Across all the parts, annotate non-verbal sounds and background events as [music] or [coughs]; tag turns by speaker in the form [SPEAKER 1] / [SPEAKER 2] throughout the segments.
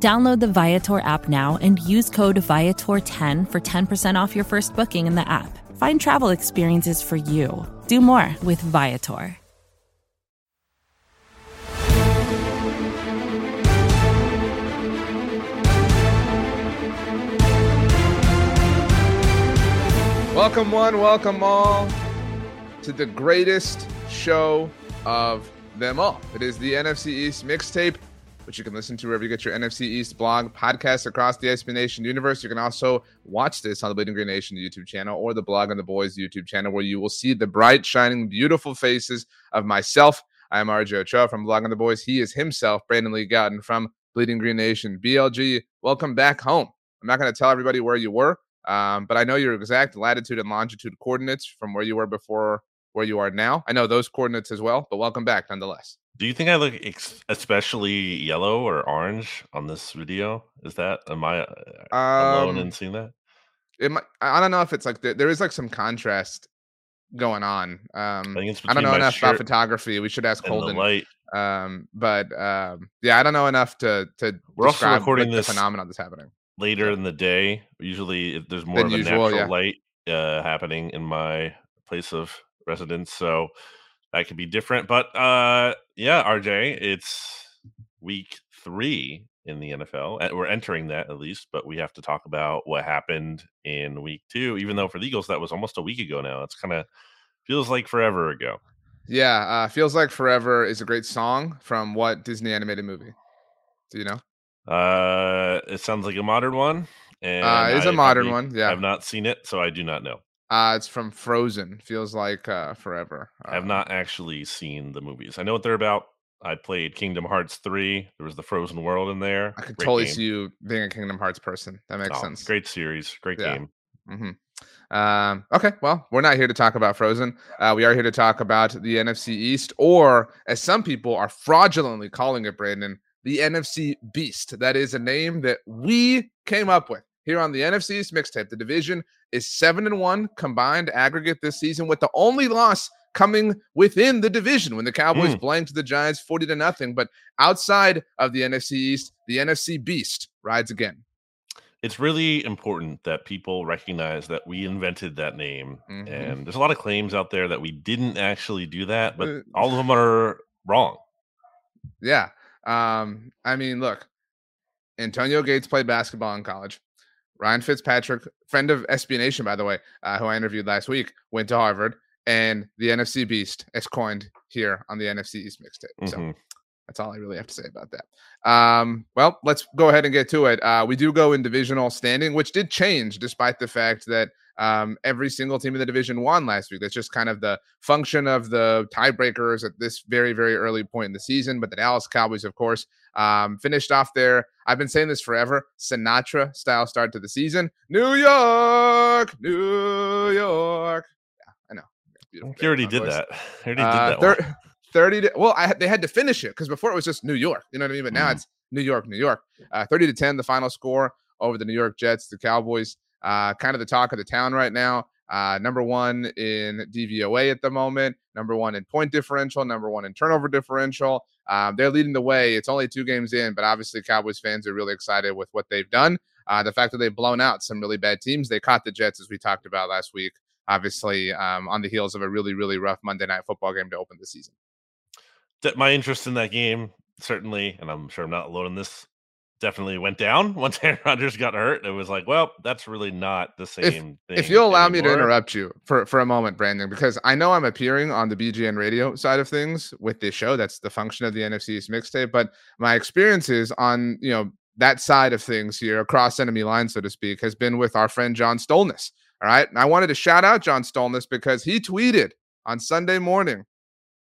[SPEAKER 1] Download the Viator app now and use code Viator10 for 10% off your first booking in the app. Find travel experiences for you. Do more with Viator.
[SPEAKER 2] Welcome, one, welcome all to the greatest show of them all. It is the NFC East mixtape, which you can listen to wherever you get your NFC East blog podcast across the SB Nation universe. You can also watch this on the Bleeding Green Nation YouTube channel or the Blogging the Boys YouTube channel, where you will see the bright, shining, beautiful faces of myself. I am RJ Ochoa from Blogging the Boys. He is himself, Brandon Lee Gowton from Bleeding Green Nation. BLG, welcome back home. I'm not going to tell everybody where you were. Um, but I know your exact latitude and longitude coordinates from where you were before where you are now. I know those coordinates as well, but welcome back nonetheless.
[SPEAKER 3] Do you think I look ex- especially yellow or orange on this video? Is that am I uh, alone
[SPEAKER 2] Um,
[SPEAKER 3] in seeing that?
[SPEAKER 2] it might, I don't know if it's like there, there is like some contrast going on. Um,
[SPEAKER 3] I think it's
[SPEAKER 2] I don't know enough about photography. We should ask Holden.
[SPEAKER 3] light.
[SPEAKER 2] Um, but um, yeah, I don't know enough to to
[SPEAKER 3] We're also
[SPEAKER 2] describe
[SPEAKER 3] recording this
[SPEAKER 2] the phenomenon that's happening.
[SPEAKER 3] later in the day. Usually, if there's more
[SPEAKER 2] Than
[SPEAKER 3] of a
[SPEAKER 2] usual,
[SPEAKER 3] natural
[SPEAKER 2] yeah.
[SPEAKER 3] light uh, happening in my place of residence, so that could be different. But uh, yeah, RJ, it's week three in the NFL. We're entering that at least, but we have to talk about what happened in week two. Even though for the Eagles that was almost a week ago now, it's kind of feels like forever ago.
[SPEAKER 2] Yeah, uh, feels like forever is a great song from what Disney animated movie? Do you know?
[SPEAKER 3] Uh, it sounds like a modern one. And
[SPEAKER 2] Uh, it's a
[SPEAKER 3] I
[SPEAKER 2] modern
[SPEAKER 3] probably
[SPEAKER 2] one. Yeah,
[SPEAKER 3] I've not seen it, so I do not know.
[SPEAKER 2] Uh, it's from Frozen. Feels like uh, forever.
[SPEAKER 3] I have
[SPEAKER 2] Uh,
[SPEAKER 3] not actually seen the movies. I know what they're about. I played Kingdom Hearts 3. There was the Frozen World in there.
[SPEAKER 2] I could
[SPEAKER 3] Great
[SPEAKER 2] totally
[SPEAKER 3] game.
[SPEAKER 2] see you being a Kingdom Hearts person. That makes
[SPEAKER 3] Oh,
[SPEAKER 2] sense.
[SPEAKER 3] Great series. Great
[SPEAKER 2] Yeah.
[SPEAKER 3] game.
[SPEAKER 2] hmm Um, okay, well, we're not here to talk about Frozen. Uh, we are here to talk about the NFC East, or as some people are fraudulently calling it, Brandon, the NFC Beast. That is a name that we came up with here on the NFC East mixtape. The division is seven and one combined aggregate this season, with the only loss coming within the division when the Cowboys
[SPEAKER 3] Mm.
[SPEAKER 2] blanked the Giants 40 to nothing. But outside of the NFC East, the NFC Beast rides again.
[SPEAKER 3] It's really important that people recognize that we invented that name.
[SPEAKER 2] Mhm.
[SPEAKER 3] And there's a lot of claims out there that we didn't actually do that, but
[SPEAKER 2] Uh,
[SPEAKER 3] all of them are wrong.
[SPEAKER 2] Yeah. Um, I mean, look, Antonio Gates played basketball in college. Ryan Fitzpatrick, friend of SB Nation, by the way, uh, who I interviewed last week, went to Harvard, and the NFC Beast is coined here on the NFC East mixtape. So
[SPEAKER 3] Mhm.
[SPEAKER 2] that's all I really have to say about that. Um, well, let's go ahead and get to it. Uh, we do go in divisional standing, which did change despite the fact that um, every single team in the division won last week. That's just kind of the function of the tiebreakers at this very, very early point in the season. But the Dallas Cowboys, of course, um, finished off there. I've been saying this forever Sinatra style start to the season. New York, New York. Yeah, I know. Beautiful
[SPEAKER 3] You [laughs] already did
[SPEAKER 2] voice.
[SPEAKER 3] that. I already
[SPEAKER 2] Uh,
[SPEAKER 3] did that.
[SPEAKER 2] thir-
[SPEAKER 3] one. [laughs]
[SPEAKER 2] 30 to, well, I, they had to finish it because before it was just New York. You know what I mean? But now
[SPEAKER 3] Mhm.
[SPEAKER 2] it's New York, New York. Uh, 30 to 10, the final score over the New York Jets, the Cowboys. Uh, kind of the talk of the town right now. Uh, number one in DVOA at the moment, number one in point differential, number one in turnover differential. Um, they're leading the way. It's only two games in, but obviously Cowboys fans are really excited with what they've done. Uh, the fact that they've blown out some really bad teams. They caught the Jets, as we talked about last week, obviously um, on the heels of a really, really rough Monday night football game to open the season.
[SPEAKER 3] my interest in that game certainly, and I'm sure I'm not alone in this, definitely went down [laughs] once Aaron Rodgers got hurt. It was like, well, that's really not the same thing.
[SPEAKER 2] If you'll allow me to interrupt you for, for a moment, Brandon, because I know I'm appearing on the BGN radio side of things with this show. That's the function of the NFC's mixtape. But my experiences on, you know, that side of things here across enemy lines, so to speak, has been with our friend John Stolnis. All right. And I wanted to shout out John Stolnis because he tweeted on Sunday morning,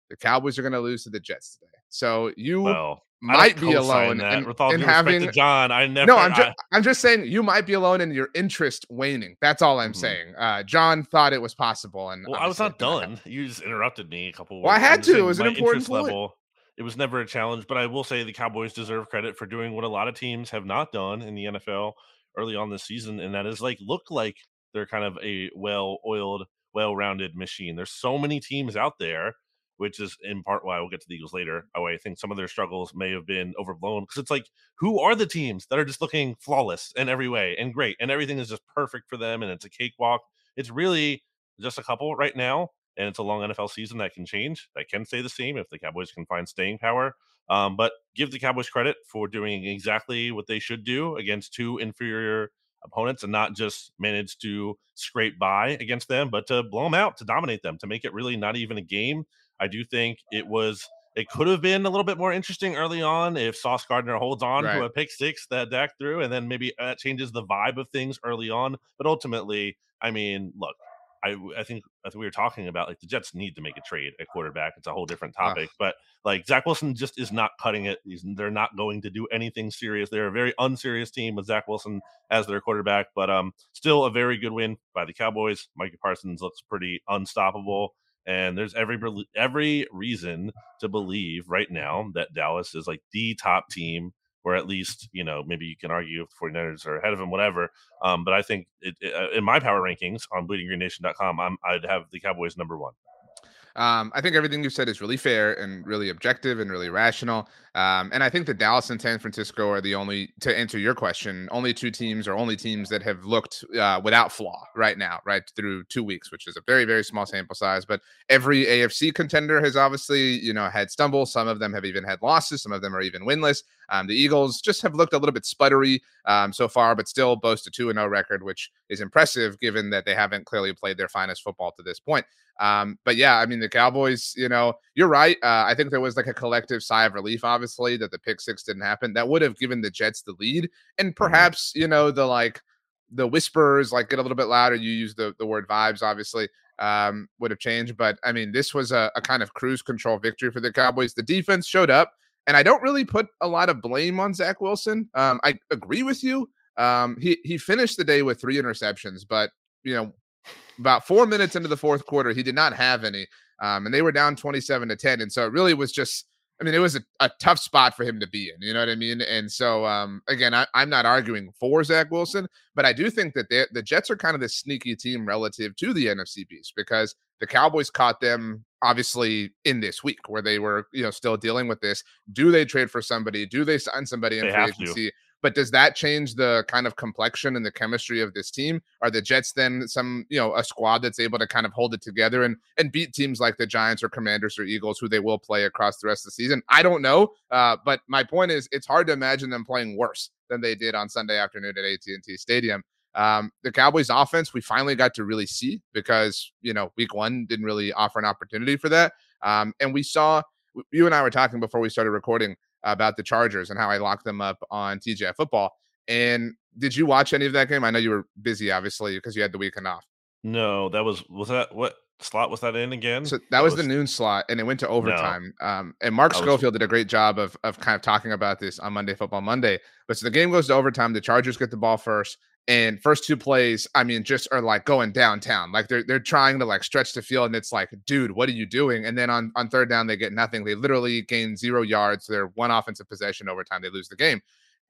[SPEAKER 2] the Cowboys are going to lose to the Jets today. So you
[SPEAKER 3] Well,
[SPEAKER 2] might be alone
[SPEAKER 3] and, With all having John. I never.
[SPEAKER 2] No, I'm just I, am just saying you might be alone in your interest waning. That's all I'm mm-hmm. saying. Uh, John thought it was possible, and
[SPEAKER 3] well, I was not done. You just interrupted me a couple.
[SPEAKER 2] Well, I had to. It was an important point. level.
[SPEAKER 3] It was never a challenge, but I will say the Cowboys deserve credit for doing what a lot of teams have not done in the NFL early on this season, and that is like look like they're kind of a well-oiled, well-rounded machine. There's so many teams out there which is in part why we'll get to the Eagles later. I think some of their struggles may have been overblown because it's like, who are the teams that are just looking flawless in every way and great and everything is just perfect for them and it's a cakewalk? It's really just a couple right now, and it's a long NFL season that can change. That can stay the same if the Cowboys can find staying power. Um, but give the Cowboys credit for doing exactly what they should do against two inferior opponents and not just manage to scrape by against them, but to blow them out, to dominate them, to make it really not even a game I do think it was it could have been a little bit more interesting early on if Sauce Gardner holds on right. to a pick six that Dak threw, and then maybe that changes the vibe of things early on. But ultimately, I mean, look, I I think I think we were talking about like the Jets need to make a trade at quarterback. It's a whole different topic, uh. but like Zach Wilson just is not cutting it. He's, they're not going to do anything serious. They're a very unserious team with Zach Wilson as their quarterback, but um, still a very good win by the Cowboys. Micah Parsons looks pretty unstoppable. And there's every every reason to believe right now that Dallas is like the top team, or at least you know maybe you can argue if the 49ers are ahead of them, whatever. Um, but I think it, it, uh, in my power rankings on BleedingGreenNation.com, I'm I'd have the Cowboys number one.
[SPEAKER 2] Um, I think everything you've said is really fair and really objective and really rational. Um, and I think that Dallas and San Francisco are the only, to answer your question, only two teams or only teams that have looked uh, without flaw right now, right through two weeks, which is a very, very small sample size. But every AFC contender has obviously, you know, had stumbles. Some of them have even had losses. Some of them are even winless. Um, the Eagles just have looked a little bit sputtery um, so far, but still boast a 2 0 record, which is impressive given that they haven't clearly played their finest football to this point. Um, but yeah, I mean, the Cowboys, you know, you're right. Uh, I think there was like a collective sigh of relief, obviously, that the pick six didn't happen. That would have given the Jets the lead. And mm-hmm. perhaps, you know, the like, the whispers like get a little bit louder. You use the, the word vibes, obviously, um, would have changed. But I mean, this was a, a kind of cruise control victory for the Cowboys. The defense showed up, and I don't really put a lot of blame on Zach Wilson. Um, I agree with you. Um, he he finished the day with three interceptions, but you know about four minutes into the fourth quarter, he did not have any. Um, and they were down 27 to 10. And so it really was just, I mean, it was a, a tough spot for him to be in. You know what I mean? And so, um, again, I, am not arguing for Zach Wilson, but I do think that the Jets are kind of the sneaky team relative to the NFC Beast because the Cowboys caught them obviously in this week where they were, you know, still dealing with this. Do they trade for somebody? Do they sign somebody in free agency? To. But does that change the kind of complexion and the chemistry of this team? Are the Jets then some, you know, a squad that's able to kind of hold it together and and beat teams like the Giants or Commanders or Eagles, who they will play across the rest of the season? I don't know. Uh, but my point is, it's hard to imagine them playing worse than they did on Sunday afternoon at AT&T Stadium. Um, the Cowboys offense, we finally got to really see because, you know, week one didn't really offer an opportunity for that. Um, and we saw, you and I were talking before we started recording about the Chargers and how I locked them up on TGI football. And did you watch any of that game? I know you were busy, obviously, because you had the weekend off.
[SPEAKER 3] No, that was was that what slot was that in again?
[SPEAKER 2] So that, that was, was, the noon slot, and it went to overtime. No. Um, and Mark Schofield was... did a great job of of kind of talking about this on Monday Football Monday. But so the game goes to overtime. The Chargers get the ball first. And first two plays, I mean, just are like going downtown. Like they're they're trying to like stretch the field, and it's like, dude, what are you doing? And then on on third down, they get nothing. They literally gain zero yards. They're one offensive possession overtime. They lose the game.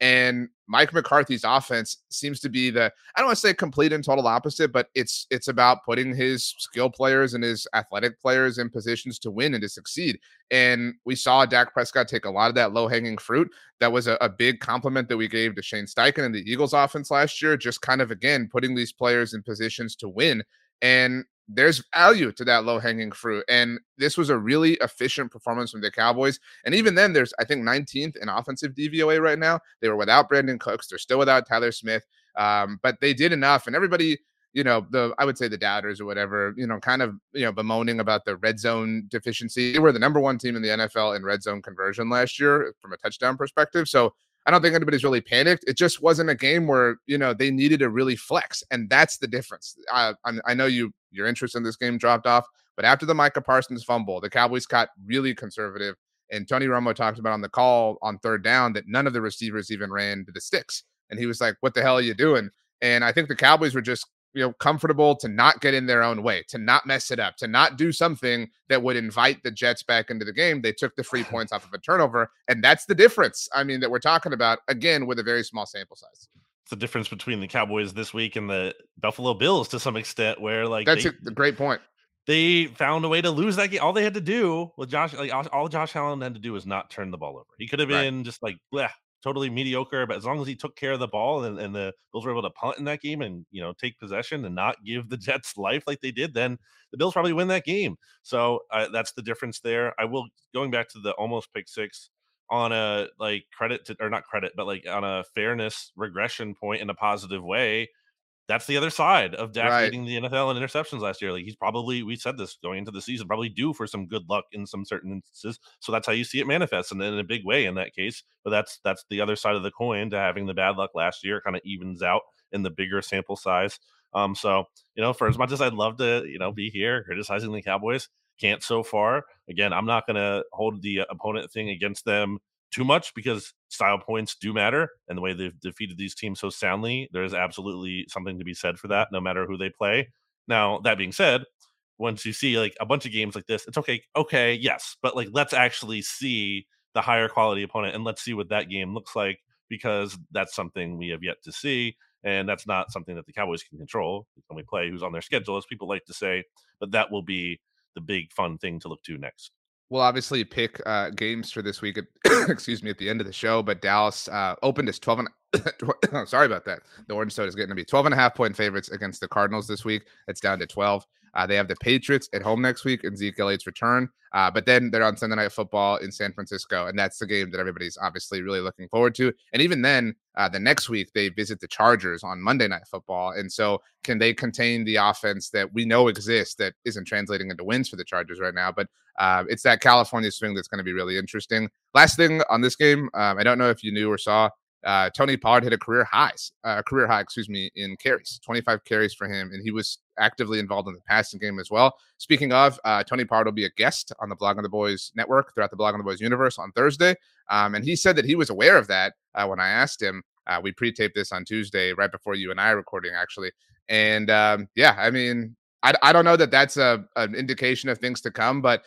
[SPEAKER 2] And Mike McCarthy's offense seems to be the I don't want to say complete and total opposite, but it's it's about putting his skill players and his athletic players in positions to win and to succeed. And we saw Dak Prescott take a lot of that low hanging fruit. That was a, a big compliment that we gave to Shane Steichen and the Eagles offense last year. Just kind of again putting these players in positions to win. And there's value to that low hanging fruit. And this was a really efficient performance from the Cowboys. And even then, there's, I think, 19th in offensive DVOA right now. They were without Brandin Cooks. They're still without Tyler Smith. Um, but they did enough. And everybody, you know, the, I would say the doubters or whatever, you know, kind of, you know, bemoaning about the red zone deficiency. They were the number one team in the NFL in red zone conversion last year from a touchdown perspective. So I don't think anybody's really panicked. It just wasn't a game where you know they needed to really flex, and that's the difference. I I know you your interest in this game dropped off, but after the Micah Parsons fumble, the Cowboys got really conservative And Tony Romo talked about on the call on third down that none of the receivers even ran to the sticks. And he was like, What the hell are you doing? And I think the Cowboys were just you know comfortable to not get in their own way to not mess it up to not do something that would invite the jets back into the game they took the free [laughs] points off of a turnover and that's the difference i mean that we're talking about again with a very small sample size
[SPEAKER 3] it's the difference between the cowboys this week and the buffalo bills to some extent where like
[SPEAKER 2] that's they, a great point
[SPEAKER 3] they found a way to lose that game. All they had to do with Josh, like all Josh Allen had to do was not turn the ball over. He could have been right. just like, bleh, totally mediocre, but as long as he took care of the ball and, and the Bills were able to punt in that game and you know take possession and not give the [laughs] Jets life like they did, then the Bills probably win that game. So uh, that's the difference there. I will going back to the almost pick six on a like credit to or not credit, but like on a fairness regression point in a positive way that's the other side of Dak right. leading the NFL in interceptions last year. Like he's probably, we said this going into the season, probably due for some good luck in some certain instances. So that's how you see it manifest, and then in a big way in that case. But that's that's the other side of the coin to having the bad luck last year. Kind of evens out in the bigger sample size. Um, so you know, for as much as I'd love to, you know, be here criticizing the Cowboys, can't so far. Again, I'm not going to hold the opponent thing against them too much because style points do matter and the way they've defeated these teams so soundly there's absolutely something to be said for that no matter who they play. Now that being said once you see like a bunch of games like this it's okay okay yes but like let's actually see the higher quality opponent and let's see what that game looks like because that's something we have yet to see and that's not something that the cowboys can control. When we play who's on their schedule as people like to say but that will be the big fun thing to look to next
[SPEAKER 2] we'll obviously pick uh, games for this week. At, [coughs] excuse me, at the end of the show. But Dallas uh, opened as 12 and [coughs] sorry about that. The orange soda is getting to be 12 and a half point favorites against the Cardinals this week. It's down to 12. Uh, they have the Patriots at home next week and Zeke Elliott's return. Uh, but then they're on Sunday Night Football in San Francisco, and that's the game that everybody's obviously really looking forward to. And even then, uh, the next week they visit the Chargers on Monday Night Football. And so, can they contain the offense that we know exists that isn't translating into wins for the Chargers right now? But uh, it's that California swing that's going to be really interesting. Last thing on this game, um, I don't know if you knew or saw. Uh, Tony Pollard hit a career highs, uh, career high, excuse me, in carries, 25 carries for him, and he was actively involved in the passing game as well. Speaking of, uh, Tony Pollard will be a guest on the Blogging the Boys network throughout the Blogging the Boys universe on Thursday, um, and he said that he was aware of that uh, when I asked him. Uh, we pre-taped this on Tuesday, right before you and I recording, actually, and um, yeah, I mean, I, I don't know that that's a an indication of things to come, but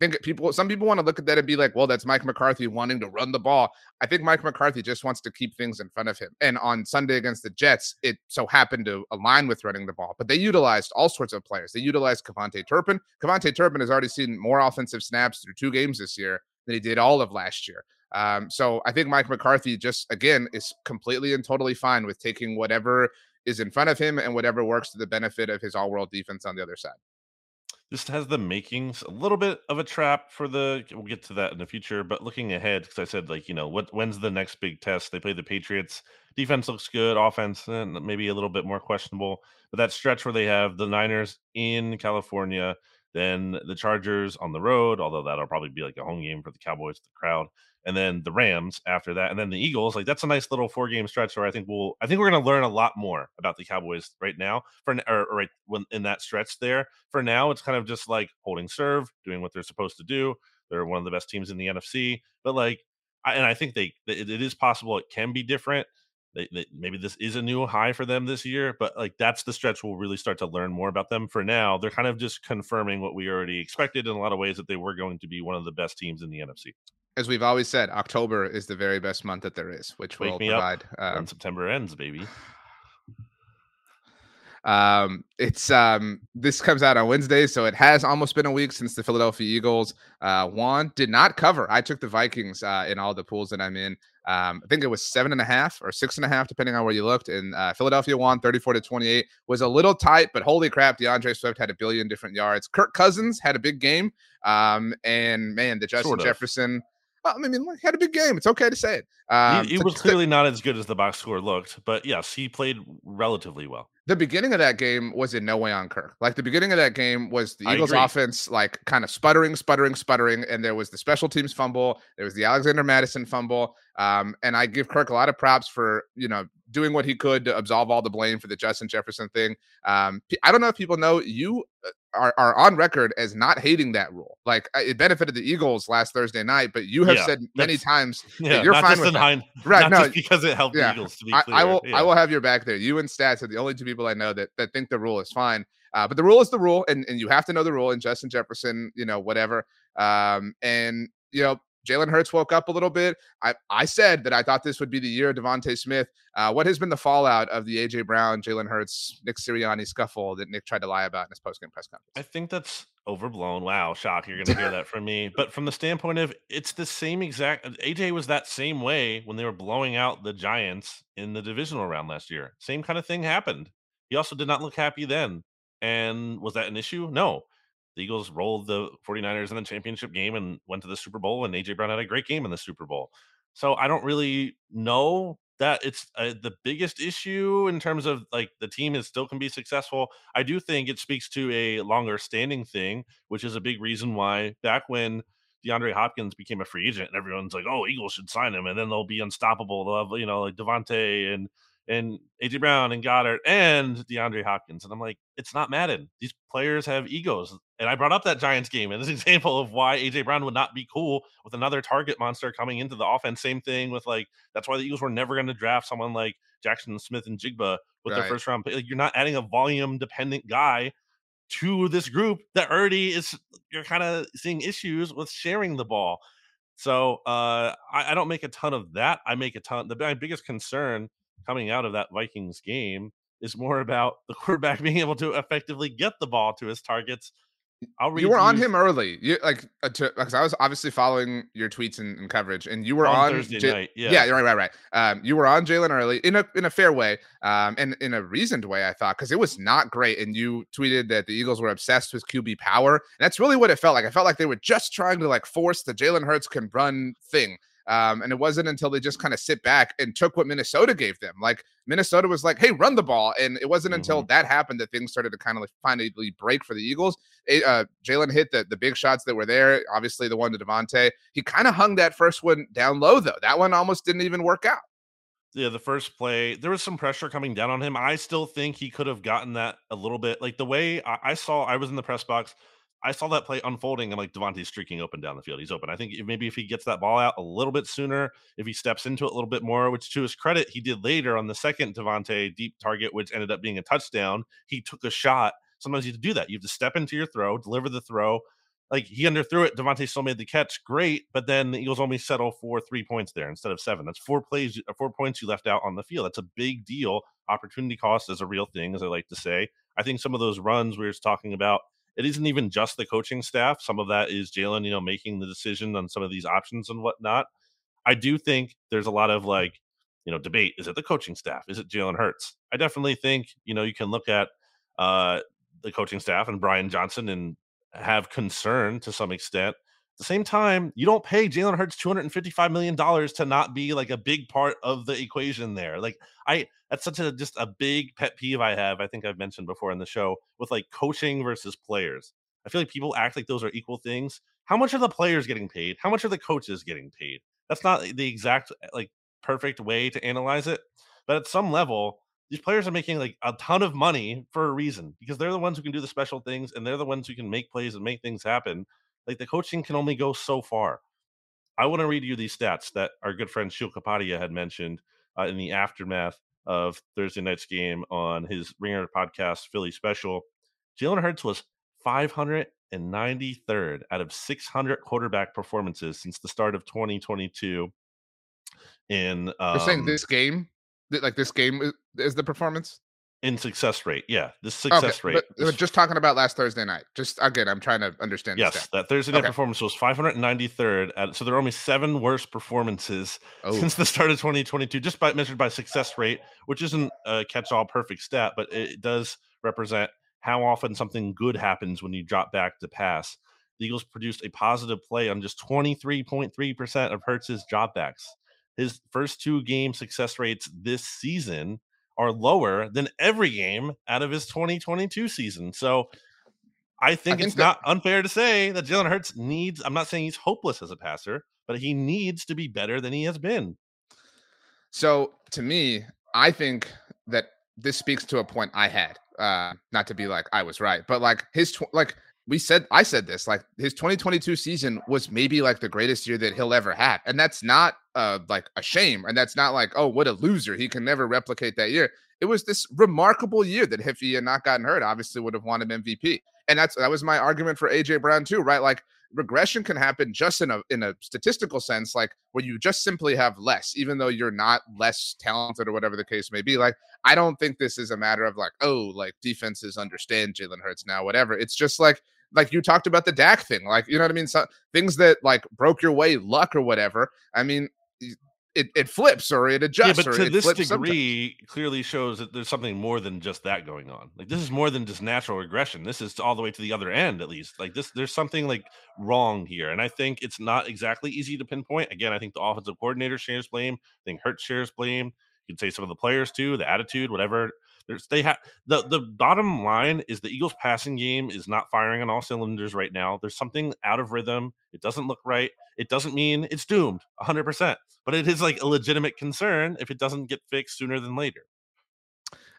[SPEAKER 2] think people some people want to look at that and be like, well, that's Mike McCarthy wanting to run the ball. I think Mike McCarthy just wants to keep things in front of him. And on Sunday against the Jets, it so happened to align with running the ball. But they utilized all sorts of players. They utilized KaVontae Turpin. KaVontae Turpin has already seen more offensive snaps through two games this year than he did all of last year. Um, so I think Mike McCarthy just again is completely and totally fine with taking whatever is in front of him and whatever works to the benefit of his all-world defense on the other side
[SPEAKER 3] this has the makings a little bit of a trap for the we'll get to that in the future but looking ahead because i said like you know what when's the next big test? They play the patriots. Defense looks good offense eh, maybe a little bit more questionable but that stretch where they have the niners in california then the chargers on the road although that'll probably be like a home game for the cowboys the crowd and then the Rams after that, and then the Eagles. Like that's a nice little four game stretch where I think we'll I think we're going to learn a lot more about the Cowboys right now. For or, or right when in that stretch there. For now, it's kind of just like holding serve, doing what they're supposed to do. They're one of the best teams in the NFC, but like, I, and I think they it, it is possible it can be different. They, they, maybe this is a new high for them this year, but like that's the stretch we'll really start to learn more about them. For now, they're kind of just confirming what we already expected in a lot of ways that they were going to be one of the best teams in the NFC
[SPEAKER 2] as we've always said, October is the very best month that there is, which Wake will provide.
[SPEAKER 3] Um, September ends, baby.
[SPEAKER 2] Um, it's um, this comes out on Wednesday, so it has almost been a week since the Philadelphia Eagles uh, won. Did not cover. I took the Vikings uh, in all the pools that I'm in. Um, I think it was seven and a half or six and a half, depending on where you looked. And uh, Philadelphia won 34 to 28. Was a little tight, but holy crap, D'Andre Swift had a billion different yards. Kirk Cousins had a big game. Um, and man, the Justin sort of. Jefferson I mean, he had a big game. It's okay to say it.
[SPEAKER 3] Um, he, he was clearly not as good as the box score looked, but yes, he played relatively well.
[SPEAKER 2] The beginning of that game was in no way on Kirk. Like the beginning of that game was the Eagles offense, like kind of sputtering, sputtering, sputtering, and there was the special teams fumble. There was the Alexander Mattison fumble. Um, and I give Kirk a lot of props for you know doing what he could to absolve all the blame for the Justin Jefferson thing. Um, I don't know if people know you uh, are, are on record as not hating that rule. Like it benefited the Eagles last Thursday night, but you have yeah, said many times [laughs] yeah, you're fine with that.
[SPEAKER 3] right? no, because it helped yeah, the Eagles.
[SPEAKER 2] I, I, will. I will have your back there. You and Stats are the only two people I know that that think the rule is fine. Uh, but the rule is the rule, and, and you have to know the rule. And Justin Jefferson, you know, whatever. Um, and you know, Jalen Hurts woke up a little bit. I, I said that I thought this would be the year of DeVonta Smith. Uh, what has been the fallout of the AJ Brown, Jalen Hurts, Nick Sirianni scuffle that Nick tried to lie about in his postgame press conference?
[SPEAKER 3] I think that's overblown. Wow, shock! You're going to hear that from me. [laughs] But from the standpoint of it's the same exact. AJ was that same way when they were blowing out the Giants in the divisional round last year. Same kind of thing happened. He also did not look happy then. And was that an issue? No the Eagles rolled the 49ers in the championship game and went to the Super Bowl, and AJ Brown had a great game in the Super Bowl. So I don't really know that it's uh, the biggest issue in terms of like the team is still can be successful. I do think it speaks to a longer standing thing, which is a big reason why back when DeAndre Hopkins became a free agent and everyone's like, oh, Eagles should sign him and then they'll be unstoppable. They'll have, you know, like DeVonta and and AJ Brown and Goedert and DeAndre Hopkins. And I'm like, it's not Madden. These players have egos. And I brought up that Giants game as an [laughs] example of why AJ Brown would not be cool with another target monster coming into the offense. Same thing with like, that's why the Eagles were never going to draft someone like Jaxon Smith-Njigba with right. their first round. Like, you're not adding a volume dependent guy to this group that already is, you're kind of seeing issues with sharing the ball. So uh, I, I don't make a ton of that. I make a ton. The my biggest concern coming out of that Vikings game is more about the quarterback [laughs] being able to effectively get the ball to his targets
[SPEAKER 2] I'll read you were on him early. You like uh, because I was obviously following your tweets and, and coverage, and you were on,
[SPEAKER 3] on Thursday J- night. Yeah, yeah,
[SPEAKER 2] right, right, right. Um, you were on Jalen early in a in a fair way, um, and in a reasoned way, I thought, because it was not great. And you tweeted that the Eagles were obsessed with QB power, and that's really what it felt like. I felt like they were just trying to like force the Jalen Hurts can run thing. Um, and it wasn't until they just kind of sit back and took what Minnesota gave them. Like Minnesota was like, "Hey, run the ball," and it wasn't mm-hmm. until that happened that things started to kind of like finally break for the Eagles. It, uh, Jalen hit the the big shots that were there. Obviously, the one to DeVonta. He kind of hung that first one down low though. That one almost didn't even work out.
[SPEAKER 3] Yeah, the first play, there was some pressure coming down on him. I still think he could have gotten that a little bit. Like the way I, I saw, I was in the press box. I saw that play unfolding and like DeVonta's streaking open down the field. He's open. I think maybe if he gets that ball out a little bit sooner, if he steps into it a little bit more, which to his credit, he did later on the second DeVonta deep target, which ended up being a touchdown. He took a shot. Sometimes you have to do that. You have to step into your throw, deliver the throw. Like he underthrew it. DeVonta still made the catch. Great. But then the Eagles only settle for three points there instead of seven. That's four plays, uh, four points you left out on the field. That's a big deal. Opportunity cost is a real thing, as I like to say. I think some of those runs we were talking about it isn't even just the coaching staff. Some of that is Jalen, you know, making the decision on some of these options and whatnot. I do think there's a lot of like, you know, debate. Is it the coaching staff? Is it Jalen Hurts? I definitely think, you know, you can look at uh the coaching staff and Brian Johnson and have concern to some extent. The same time, you don't pay Jalen Hurts $255 million to not be like a big part of the equation there. Like I that's such a just a big pet peeve I have. I think I've mentioned before in the show with like coaching versus players. I feel like people act like those are equal things. How much are the players getting paid? How much are the coaches getting paid? That's not the exact like perfect way to analyze it, but at some level, these players are making like a ton of money for a reason because they're the ones who can do the special things and they're the ones who can make plays and make things happen. Like the coaching can only go so far. I want to read you these stats that our good friend Sheil Kapadia had mentioned uh, in the aftermath of Thursday night's game on his Ringer podcast Philly special. Jalen Hurts was 593rd out of 600 quarterback performances since the start of 2022. In um,
[SPEAKER 2] you're saying this game, like this game is the performance
[SPEAKER 3] in success rate. Yeah, the success okay, rate.
[SPEAKER 2] But, is... just talking about last Thursday night. Just again, I'm trying to understand.
[SPEAKER 3] Yes, that Thursday night okay. performance was 593rd. At, so there are only seven worst performances oh. since the start of 2022, just by measured by success rate, which isn't a catch-all perfect stat, but it does represent how often something good happens when you drop back to pass. The Eagles produced a positive play on just 23.3% of Hurts's dropbacks. His first two game success rates this season are lower than every game out of his 2022 season. So I think, I think it's that, not unfair to say that Jalen Hurts needs, I'm not saying he's hopeless as a passer, but he needs to be better than he has been.
[SPEAKER 2] So to me, I think that this speaks to a point I had. Uh, not to be like I was right, but like his tw- like we said, I said this like his 2022 season was maybe like the greatest year that he'll ever have, and that's not uh like a shame, and that's not like oh what a loser he can never replicate that year. It was this remarkable year that if he had not gotten hurt, obviously would have won him MVP, and that's that was my argument for AJ Brown too, right? Like regression can happen just in a in a statistical sense like where you just simply have less even though you're not less talented or whatever the case may be like i don't think this is a matter of like oh like defenses understand jalen hurts now whatever it's just like like you talked about the Dak thing, like you know what I mean. So things that like broke your way, luck or whatever. I mean, it, it flips or it adjusts.
[SPEAKER 3] Yeah, but to this degree, sometimes. clearly shows that there's something more than just that going on. Like this is more than just natural regression. This is all the way to the other end, at least. Like this, there's something like wrong here, and I think it's not exactly easy to pinpoint. Again, I think the offensive coordinator shares blame. I think Hurt shares blame. You could say some of the players too, the attitude, whatever. There's they have the the bottom line is the Eagles passing game is not firing on all cylinders right now. There's something out of rhythm. It doesn't look right. It doesn't mean it's doomed 100%, but it is like a legitimate concern if it doesn't get fixed sooner than later.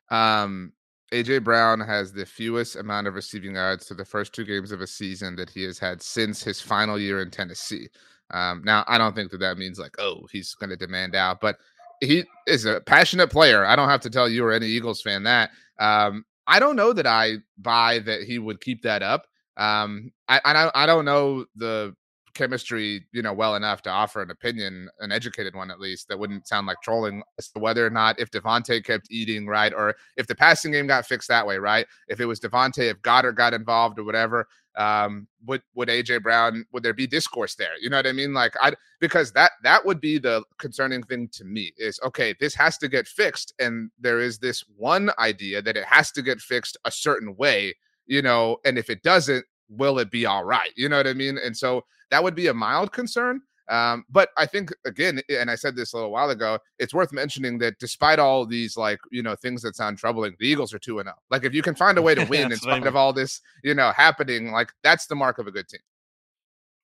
[SPEAKER 2] Um AJ Brown has the fewest amount of receiving yards to the first two games of a season that he has had since his final year in Tennessee. Um, now, I don't think that that means like, oh, he's going to demand out, but he is a passionate player. I don't have to tell you or any Eagles fan that. Um, I don't know that I buy that he would keep that up. Um, I, I I don't know the chemistry, you know, well enough to offer an opinion, an educated one at least, that wouldn't sound like trolling as to whether or not if DeVonta kept eating right, or if the passing game got fixed that way, right? If it was DeVonta, if Goedert got involved or whatever, um, would would AJ Brown would there be discourse there? You know what I mean? Like I because that that would be the concerning thing to me is okay, this has to get fixed, and there is this one idea that it has to get fixed a certain way, you know, and if it doesn't, will it be all right? You know what I mean? And so that would be a mild concern. Um, but I think again, and I said this a little while ago, it's worth mentioning that despite all these like you know things that sound troubling, the Eagles are two and zero. Oh. Like if you can find a way to [laughs] win in spite of all this, you know, happening, like that's the mark of a good team.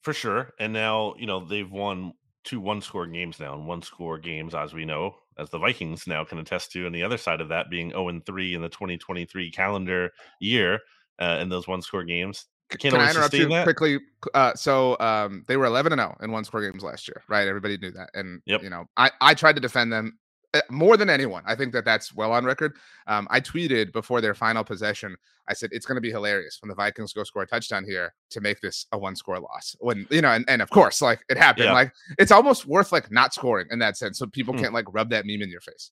[SPEAKER 3] For sure. And now you know they've won two one score games now, and one score games, as we know, as the Vikings now can attest to. And the other side of that being zero and three in the 2023 calendar year uh, in those one score games.
[SPEAKER 2] Can I interrupt you that? quickly? Uh, so um, they were 11 and 0 in one score games last year, right? Everybody knew that, and yep. you know, I I tried to defend them eh, more than anyone. I think that that's well on record. Um, I tweeted before their final possession. I said it's going to be hilarious when the Vikings go score a touchdown here to make this a one score loss. When you know, and, and of course, like it happened. Yeah. Like it's almost worth like not scoring in that sense, so people hmm. can't like rub that meme in your face.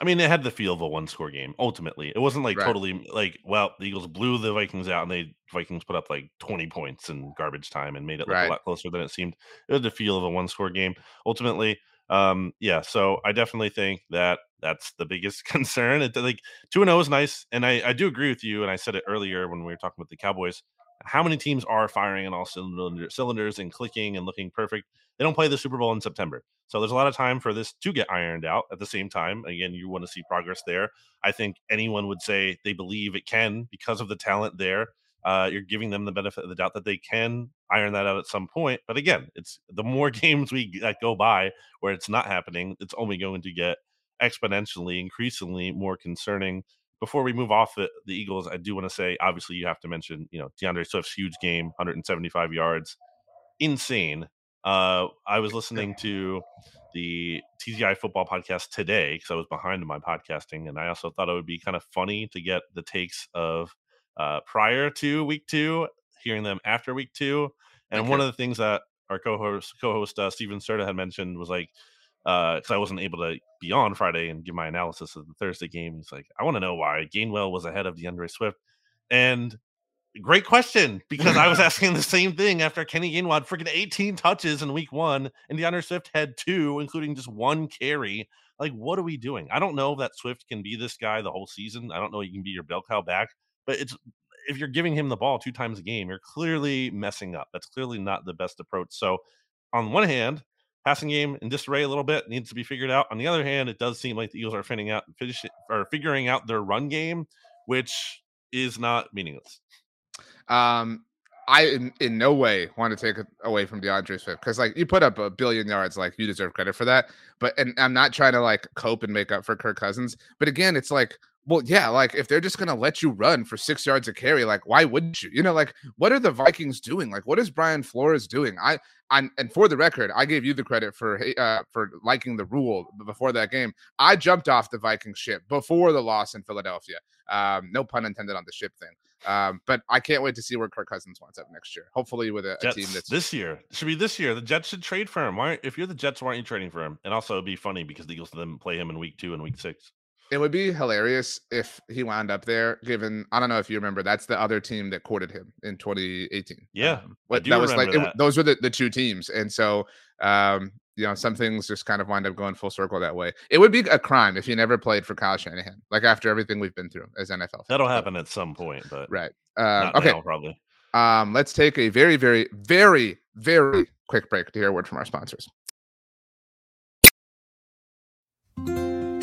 [SPEAKER 3] I mean, it had the feel of a one score game. Ultimately, it wasn't like right. totally like well, the Eagles blew the Vikings out, and they Vikings put up like twenty points in garbage time and made it look right. a lot closer than it seemed. It was the feel of a one score game. Ultimately, um, yeah. So I definitely think that that's the biggest [laughs] concern. It, like two and zero is nice, and I I do agree with you. And I said it earlier when we were talking about the Cowboys. How many teams are firing on all cylinders and clicking and looking perfect? They don't play the Super Bowl in September. So there's a lot of time for this to get ironed out at the same time. Again, you want to see progress there. I think anyone would say they believe it can because of the talent there. Uh, you're giving them the benefit of the doubt that they can iron that out at some point. But again, it's the more [laughs] games we that go by where it's not happening, it's only going to get exponentially, increasingly more concerning. Before we move off the, the Eagles, I do want to say, obviously, you have to mention, you know, D'Andre Swift's huge game, 175 yards, insane. Uh, I was listening to the TGI football podcast today because I was behind in my podcasting, and I also thought it would be kind of funny to get the takes of uh, prior to week two, hearing them after week two. And okay. one of the things that our co-host co-host uh, Steven Serta had mentioned was like because uh, I wasn't able to be on Friday and give my analysis of the Thursday game. He's like, I want to know why Gainwell was ahead of D'Andre Swift, and Great question because I was [laughs] asking the same thing after Kenny Gainwell freaking 18 touches in week one and D'Andre Swift had two, including just one carry. Like, what are we doing? I don't know that Swift can be this guy the whole season. I don't know he can be your bell cow back, but it's if you're giving him the ball two times a game, you're clearly messing up. That's clearly not the best approach. So, on one hand, passing game in disarray a little bit needs to be figured out. On the other hand, it does seem like the Eagles are figuring out, finish, or figuring out their run game, which is not meaningless.
[SPEAKER 2] Um, I in, in no way want to take away from D'Andre Swift because like you put up a billion yards, like you deserve credit for that. But and I'm not trying to like cope and make up for Kirk Cousins. But again, it's like, well, yeah, like if they're just gonna let you run for six yards of carry, like why wouldn't you? You know, like what are the Vikings doing? Like what is Brian Flores doing? I I'm and for the record, I gave you the credit for uh, for liking the rule before that game. I jumped off the Viking ship before the loss in Philadelphia. Um, no pun intended on the ship thing. Um, but I can't wait to see where Kirk Cousins wants up next year. Hopefully, with a, a team that's
[SPEAKER 3] this year should be this year. The Jets should trade for him. Why, if you're the Jets, why aren't you trading for him? And also, it'd be funny because the Eagles then play him in week two and week six.
[SPEAKER 2] It would be hilarious if he wound up there. Given I don't know if you remember, that's the other team that courted him in 2018.
[SPEAKER 3] Yeah, um,
[SPEAKER 2] what that was like. That. It, those were the, the two teams, and so um, you know, some things just kind of wind up going full circle that way. It would be a crime if he never played for Kyle Shanahan, like after everything we've been through as NFL. Fans.
[SPEAKER 3] That'll happen at some point, but
[SPEAKER 2] right. Uh, okay,
[SPEAKER 3] now, probably.
[SPEAKER 2] Um, let's take a very, very, very, very quick break to hear a word from our sponsors.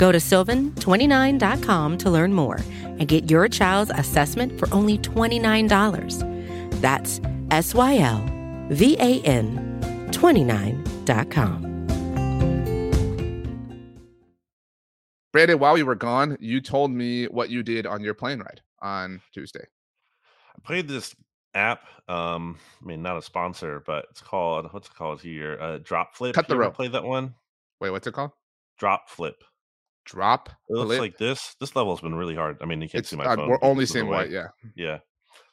[SPEAKER 4] Go to sylvan29.com to learn more and get your child's assessment for only $29. That's S Y L V A N 29.com.
[SPEAKER 2] Brandon, while we were gone, you told me what you did on your plane ride on Tuesday.
[SPEAKER 3] I played this app. Um, I mean, not a sponsor, but it's called what's it called here? Uh, Drop Flip.
[SPEAKER 2] Cut the rope.
[SPEAKER 3] Play that one.
[SPEAKER 2] Wait, what's it called?
[SPEAKER 3] Drop Flip.
[SPEAKER 2] Drop.
[SPEAKER 3] It looks flip? like this. This level has been really hard. I mean, you can't
[SPEAKER 2] it's,
[SPEAKER 3] see my
[SPEAKER 2] uh,
[SPEAKER 3] phone.
[SPEAKER 2] We're only seeing white. Yeah.
[SPEAKER 3] Yeah.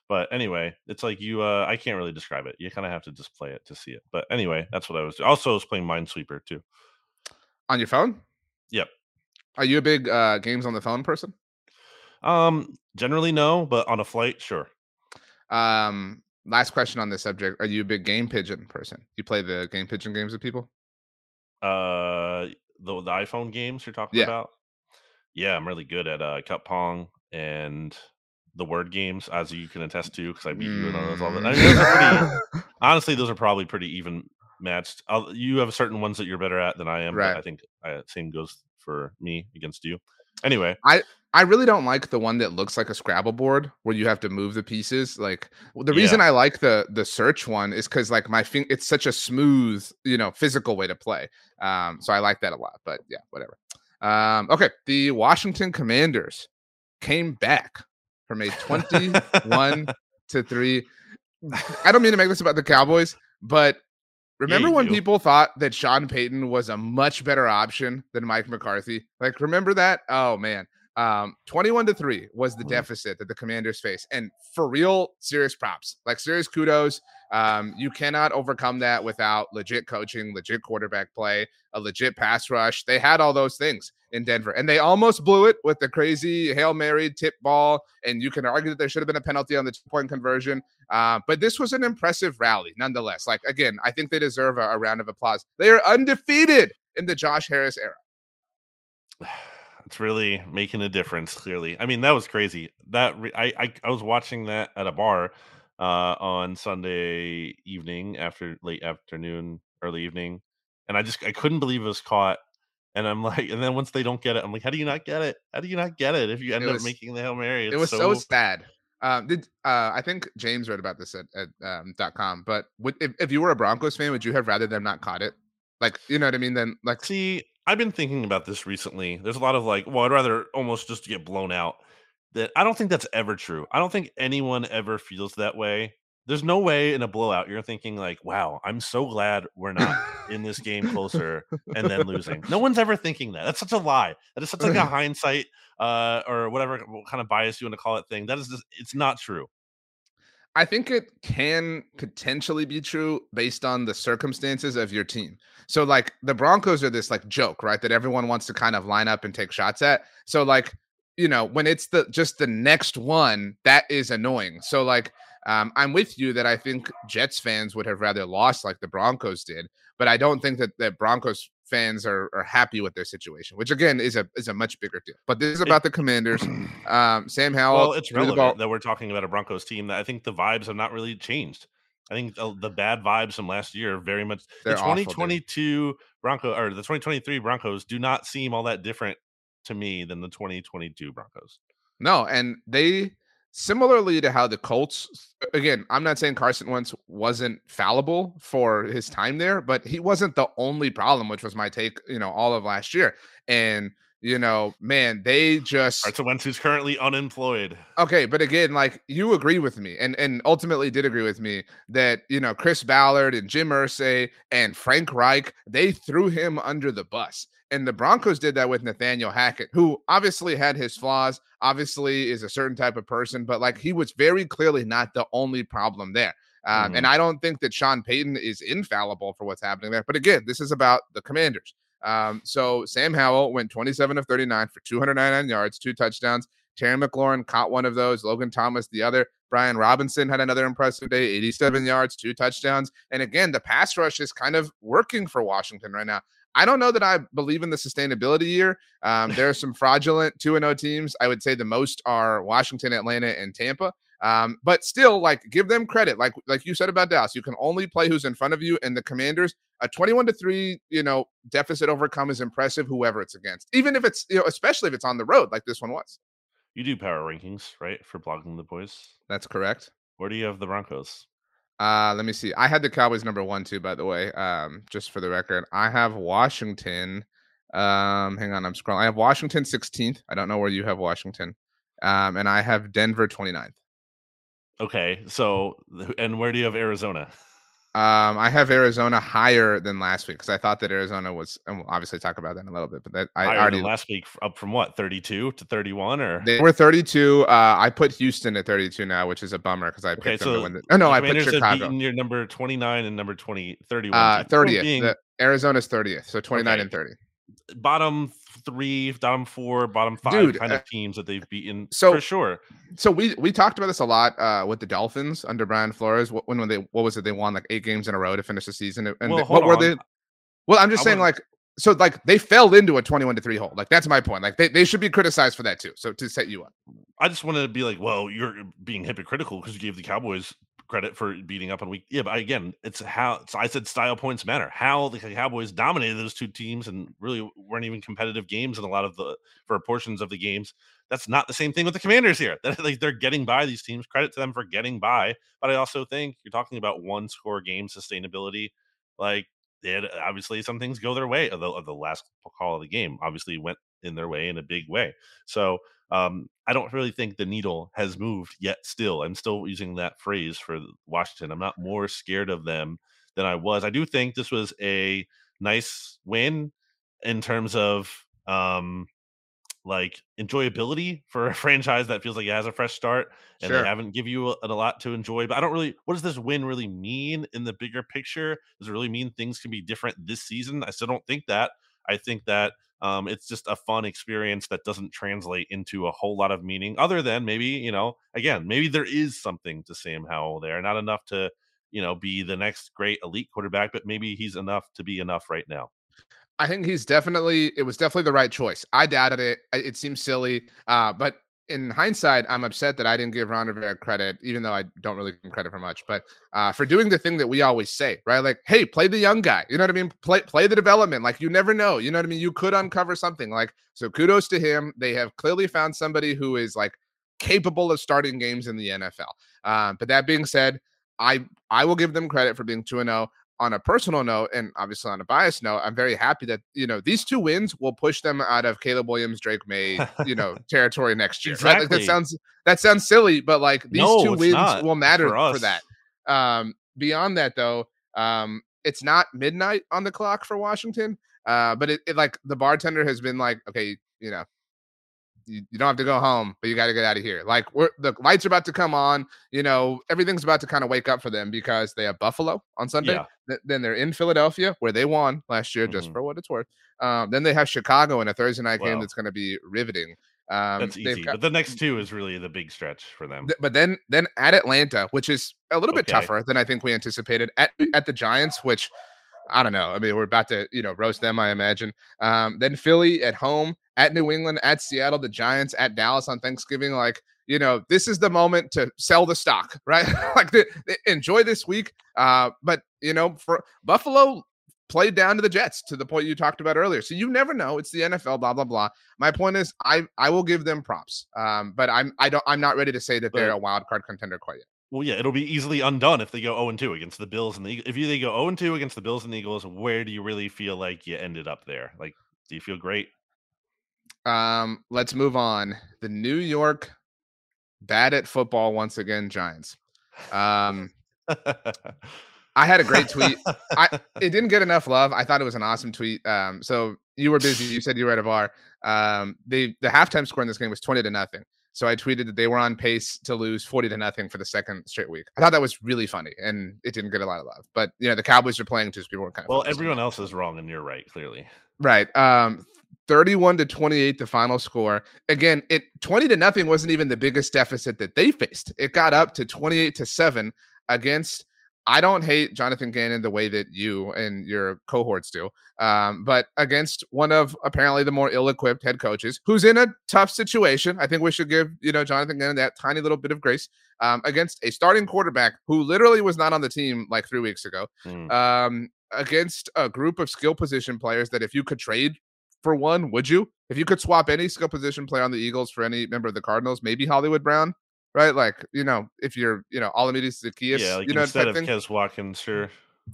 [SPEAKER 3] But anyway, it's like you. uh I can't really describe it. You kind of have to just play it to see it. But anyway, that's what I was. Doing. Also, I was playing Minesweeper too.
[SPEAKER 2] On your phone?
[SPEAKER 3] Yep.
[SPEAKER 2] Are you a big uh, games on the phone person?
[SPEAKER 3] Um, generally no, but on a flight, sure.
[SPEAKER 2] Um, last question on this subject: Are you a big game pigeon person? You play the game pigeon games with people?
[SPEAKER 3] Uh, the the iPhone games you're talking
[SPEAKER 2] yeah.
[SPEAKER 3] about? Yeah, I'm really good at uh, Cup Pong and the word games, as you can attest to, because I beat you in those all the. I mean, those pretty, [laughs] honestly, those are probably pretty even matched. I'll, you have certain ones that you're better at than I am.
[SPEAKER 2] Right.
[SPEAKER 3] I think uh, same goes for me against you. Anyway,
[SPEAKER 2] I I really don't like the one that looks like a Scrabble board where you have to move the pieces. Like the reason yeah. I like the the search one is because like my thing, it's such a smooth, you know, physical way to play. Um, so I like that a lot. But yeah, whatever. Um, okay, the Washington Commanders came back from a twenty-one [laughs] to three. I don't mean to make this about the Cowboys, but Remember yeah, when do. people thought that Sean Payton was a much better option than Mike McCarthy? Like, remember that? Oh man. Um, 21 to 3 was the mm-hmm. deficit that the commanders face. And for real, serious props, like serious kudos. Um, you cannot overcome that without legit coaching, legit quarterback play, a legit pass rush. They had all those things in Denver, and they almost blew it with the crazy Hail Mary tip ball. And you can argue that there should have been a penalty on the two point conversion. Uh, but this was an impressive rally nonetheless. Like, again, I think they deserve a, a round of applause. They are undefeated in the Josh Harris era. [sighs] [sighs] [sighs]
[SPEAKER 3] It's really making a difference. Clearly, I mean that was crazy. That re- I, I I was watching that at a bar uh, on Sunday evening after late afternoon, early evening, and I just I couldn't believe it was caught. And I'm [laughs] like, and then once they don't get it, I'm like, how do you not get it? How do you not get it if you end was, up making the hail mary?
[SPEAKER 2] It's it was so, so sad. Um, did uh, I think James wrote about this at, at um, .com? But would, if, if you were a Broncos fan, would you have rather them not caught it? Like, you know what I mean? Then, like,
[SPEAKER 3] see, I've been thinking about this recently. There's a lot of like, well, I'd rather almost just get blown out. That I don't think that's ever true. I don't think anyone ever feels that way there's no way in a blowout you're thinking like, "Wow, I'm so glad we're not in this game closer and then losing." No one's ever thinking that. That's such a lie. That is such like a [laughs] hindsight uh, or whatever kind of bias you want to call it thing. That is just, it's not true.
[SPEAKER 2] I think it can potentially be true based on the circumstances of your team. So like the Broncos are this like joke, right? That everyone wants to kind of line up and take shots at. So like, you know, when it's the just the next one, that is annoying. So like um, I'm with you that I think Jets fans would have rather lost like the Broncos did, but I don't think that the Broncos fans are, are happy with their situation, which again is a is a much bigger deal. But this is about the Commanders. [clears throat] Um, Sam Howell.
[SPEAKER 3] Well, it's relevant that we're talking about a Broncos team that I think the vibes have not really changed. I think the, the bad vibes from last year very much. They're the 2022 awful, Bronco or the 2023 Broncos do not seem all that different to me than the 2022 Broncos.
[SPEAKER 2] No, and they similarly to how the Colts again, I'm not saying Carson Wentz wasn't fallible for his time there, but he wasn't the only problem, which was my take, you know, all of last year. And you know, man, they just
[SPEAKER 3] Carson Wentz who's currently unemployed.
[SPEAKER 2] Okay, but again, like you agree with me, and and ultimately did agree with me that you know Chris Ballard and Jim Irsay and Frank Reich they threw him under the bus. And the Broncos did that with Nathaniel Hackett, who obviously had his flaws, obviously is a certain type of person, but like he was very clearly not the only problem there. Um, mm-hmm. And I don't think that Sean Payton is infallible for what's happening there. But again, this is about the commanders. Um, so Sam Howell went 27 of 39 for 299 yards, two touchdowns. Terry McLaurin caught one of those. Logan Thomas, the other. Brian Robinson had another impressive day, 87 yards, two touchdowns. And again, the pass rush is kind of working for Washington right now. I don't know that I believe in the sustainability year. Um, there are some fraudulent 2 0 teams. I would say the most are Washington, Atlanta, and Tampa. Um, but still, like give them credit. Like like you said about Dallas, you can only play who's in front of you. And the Commanders, a 21 to 3, you know, deficit overcome is impressive, whoever it's against, even if it's, you know, especially if it's on the road like this one was.
[SPEAKER 3] You do power rankings, right? For blogging the boys.
[SPEAKER 2] That's correct.
[SPEAKER 3] Where do you have the Broncos?
[SPEAKER 2] Uh, let me see. I had the Cowboys number one too, by the way. Um, just for the record, I have Washington. Um, hang on, I'm scrolling. I have Washington 16th. I don't know where you have Washington. Um, and I have Denver 29th.
[SPEAKER 3] Okay, so and where do you have Arizona?
[SPEAKER 2] Um, I have Arizona higher than last week because I thought that Arizona was, and we'll obviously talk about that in a little bit. But that I
[SPEAKER 3] higher
[SPEAKER 2] already
[SPEAKER 3] last week up from what thirty two to thirty one, or
[SPEAKER 2] they were thirty two. Uh, I put Houston at thirty two now, which is a bummer because I picked okay, them so to win. The, oh no, I put Chicago.
[SPEAKER 3] Your number twenty nine and number 20, 31.
[SPEAKER 2] Uh, thirtieth. Being... Arizona's thirtieth, so twenty nine okay. and thirty
[SPEAKER 3] bottom three, bottom four, bottom five Dude, kind of uh, teams that they've beaten so, for sure.
[SPEAKER 2] So we we talked about this a lot uh, with the Dolphins under Brian Flores. When when they what was it? They won like eight games in a row to finish the season. And well, they, what on. were they? Well, I'm just I saying, like, so like they fell into a 21 to 3 hole. Like that's my point. Like they, they should be criticized for that too. So to set you up.
[SPEAKER 3] I just wanted to be like, well, you're being hypocritical because you gave the Cowboys credit for beating up on week. Yeah, but again, it's how it's, I said style points matter. How the Cowboys dominated those two teams and really weren't even competitive games in a lot of the for portions of the games. That's not the same thing with the Commanders here. [laughs] That like they're getting by these teams. Credit to them for getting by. But I also think you're talking about one score game sustainability. Like they had obviously some things go their way. Of the, the last call of the game, obviously went in their way in a big way. So um, I don't really think the needle has moved yet. Still, I'm still using that phrase for Washington. I'm not more scared of them than I was. I do think this was a nice win in terms of um, like enjoyability for a [laughs] franchise that feels like it has a fresh start and sure. they haven't give you a, a, lot to enjoy. But I don't really. What does this win really mean in the bigger picture? Does it really mean things can be different this season? I still don't think that. I think that um, it's just a fun experience that doesn't translate into a whole lot of meaning, other than maybe you know, again, maybe there is something to Sam Howell there, not enough to you know be the next great elite quarterback, but maybe he's enough to be enough right now.
[SPEAKER 2] I think he's definitely it was definitely the right choice. I doubted it. It seems silly, uh, but in hindsight, I'm upset that I didn't give Ron Rivera credit, even though I don't really give him credit for much, but uh, for doing the thing that we always say, right? Like, hey, play the young guy. You know what I mean? Play play the development. Like you never know. You know what I mean? You could uncover something. Like, so kudos to him. They have clearly found somebody who is like capable of starting games in the NFL. Um, but that being said, I I will give them credit for being 2 0 on a personal note and obviously on a biased note, I'm very happy that you know these two wins will push them out of Caleb Williams, Drake Maye, you know, [laughs] territory next year. Exactly. Right? Like that sounds that sounds silly, but like these no, two wins will matter for, for, that. Um, beyond that, though, um, it's not midnight on the clock for Washington. Uh, but it, it like the bartender has been like, okay, you know, you, you don't have to go home, but you got to get out of here. Like we're the lights are about to come on. You know, everything's about to kind of wake up for them because they have Buffalo on Sunday.
[SPEAKER 3] Yeah.
[SPEAKER 2] Th- then they're in Philadelphia where they won last year, just
[SPEAKER 3] Mhm.
[SPEAKER 2] for what it's worth. Um, then they have Chicago in a Thursday night game that's going to be riveting. Um,
[SPEAKER 3] That's easy.
[SPEAKER 2] got-
[SPEAKER 3] but the next two is really the big stretch for them.
[SPEAKER 2] Th- but then then at Atlanta, which is a little bit
[SPEAKER 3] Okay.
[SPEAKER 2] tougher than I think we anticipated. At at the Giants, which I don't know. I mean, we're about to you know roast them, I imagine. Um, then Philly at home, at New England, at Seattle, the Giants, at Dallas on Thanksgiving. Like you know, this is the moment to sell the stock, [laughs] right? like the, enjoy this week. Uh, but you know, for Buffalo played down to the Jets to the point you talked about earlier. So you never know. It's the NFL, blah blah blah. My point is, I I will give them props. Um, but I'm I don't I'm not ready to say that they're a wild card contender quite yet.
[SPEAKER 3] Well, yeah, it'll be easily undone if they go 0 2 against the Bills and the Eag- if you they go 0 2 against the Bills and the Eagles. Where do you really feel like you ended up there? Like, do you feel great?
[SPEAKER 2] Um, let's move on. The New York bad at football once again Giants. Um, [laughs] I had a great tweet. I it didn't get enough love. I thought it was an awesome tweet. Um, so you were busy. You said you were at a bar. Um, the the halftime score in this game was twenty to nothing. So I tweeted that they were on pace to lose forty to nothing for the second straight week. I thought that was really funny, and it didn't get a lot of love. But you know, the Cowboys are playing too, so people were kind of
[SPEAKER 3] well, everyone else is wrong, and you're right, clearly.
[SPEAKER 2] Right. Um 31 to 28 the final score. Again, it 20 to nothing wasn't even the biggest deficit that they faced. It got up to 28 to 7 against I don't hate Jonathan Gannon the way that you and your cohorts do. Um, but against one of apparently the more ill-equipped head coaches who's in a tough situation. I think we should give, you know, Jonathan Gannon that tiny little bit of grace. Um, against a starting quarterback who literally was not on the team like three weeks ago
[SPEAKER 3] Mm.
[SPEAKER 2] um, against a group of skill position players that if you could trade for one, would you? If you could swap any skill position player on the Eagles for any member of the Cardinals, maybe Hollywood Brown, right? Like, you know, if you're, you know, Olamide Zaccheaus,
[SPEAKER 3] yeah, like
[SPEAKER 2] you know,
[SPEAKER 3] instead of
[SPEAKER 2] thing,
[SPEAKER 3] Quez Watkins, sure.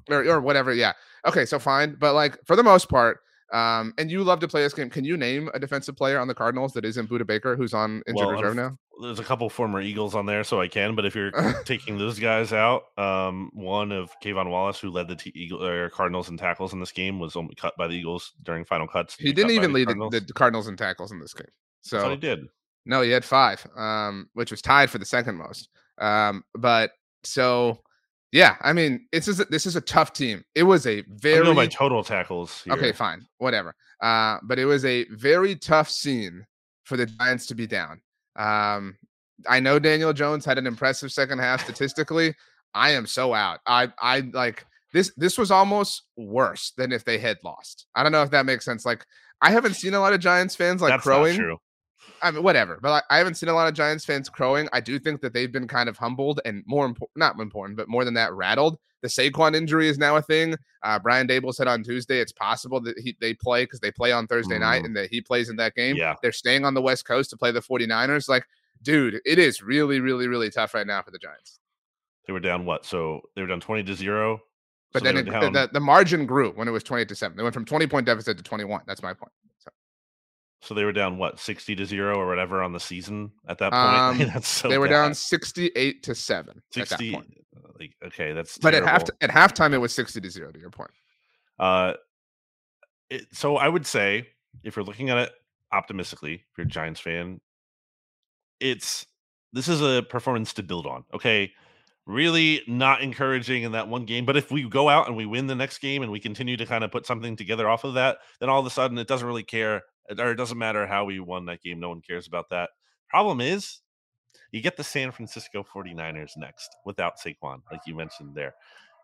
[SPEAKER 2] or, or whatever. Yeah. Okay. So fine. But like for the most part, um, and you love to play this game. Can you name a defensive player on the Cardinals that isn't Budda Baker, who's on injured
[SPEAKER 3] Well,
[SPEAKER 2] reserve now?
[SPEAKER 3] There's a couple former Eagles on there, so I can. But if you're [laughs] taking those guys out, um, one of K'Von Wallace, who led the t- Eagle or Cardinals in tackles in this game, was only cut by the Eagles during final cuts.
[SPEAKER 2] He didn't even
[SPEAKER 3] the
[SPEAKER 2] lead
[SPEAKER 3] Cardinals.
[SPEAKER 2] the, the Cardinals in tackles in this game. So
[SPEAKER 3] he did.
[SPEAKER 2] No, he had five, um, which was tied for the second most. Um, but so yeah, I mean, it's just, this is a tough team. It was a very
[SPEAKER 3] total tackles.
[SPEAKER 2] okay, fine, whatever. Uh, but it was a very tough scene for the Giants to be down. Um, I know Daniel Jones had an impressive second half statistically. I am so out. I I like this. This was almost worse than if they had lost. I don't know if that makes sense. Like I haven't seen a lot of Giants fans like
[SPEAKER 3] That's
[SPEAKER 2] crowing. I mean, whatever. But I, I haven't seen a lot of Giants fans crowing. I do think that they've been kind of humbled and more important, not important, but more than that, rattled. The Saquon injury is now a thing. Uh, Brian Daboll said on Tuesday it's possible that he, they play because they play on Thursday night
[SPEAKER 3] Mm.
[SPEAKER 2] and that he plays in that game.
[SPEAKER 3] Yeah.
[SPEAKER 2] They're staying on the West Coast to play the 49ers. Like, dude, it is really, really, really tough right now for the Giants.
[SPEAKER 3] They were down what? So they were down twenty to zero.
[SPEAKER 2] But
[SPEAKER 3] so
[SPEAKER 2] then it, the, the, the margin grew when it was 28 to 7. They went from 20 point deficit to 21. That's my point. So,
[SPEAKER 3] So they were down what, sixty to zero or whatever on the season at that point. [laughs]
[SPEAKER 2] Um,
[SPEAKER 3] that's so
[SPEAKER 2] they were down 68 to 7 at that
[SPEAKER 3] sixty.
[SPEAKER 2] point.
[SPEAKER 3] Like okay, that's
[SPEAKER 2] But at half at halftime it was 60 to 0 to your point.
[SPEAKER 3] Uh, it, so I would say if you're looking at it optimistically, if you're a Giants fan, it's this is a performance to build on. Okay, really not encouraging in that one game, but if we go out and we win the next game and we continue to kind of put something together off of that, then all of a sudden it doesn't really care or it doesn't matter how we won that game. No one cares about that. Problem is, you get the San Francisco 49ers next without Saquon, like you mentioned there.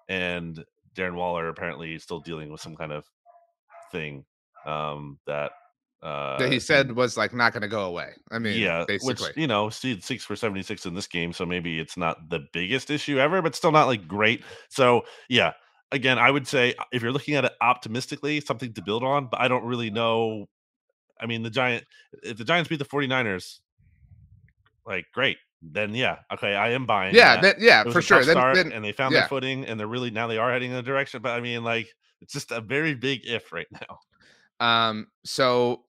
[SPEAKER 3] And Darren Waller apparently is still dealing with some kind of thing um, that uh,
[SPEAKER 2] that he said was like not going to go away. I mean,
[SPEAKER 3] yeah,
[SPEAKER 2] basically.
[SPEAKER 3] which you know, see six for seventy six in this game, so maybe it's not the biggest issue ever, but still not like great. So yeah, again, I would say uh, if you're looking at it optimistically, something to build on, but I don't really know. I mean, the giant if the Giants beat the 49ers, like great, then yeah, okay, I am buying.
[SPEAKER 2] yeah,
[SPEAKER 3] that.
[SPEAKER 2] that, yeah, for sure. Then,
[SPEAKER 3] start,
[SPEAKER 2] then
[SPEAKER 3] and they found
[SPEAKER 2] yeah.
[SPEAKER 3] their footing, and they're really now they are heading in a direction. But I mean, like it's just a very big if right now.
[SPEAKER 2] um, so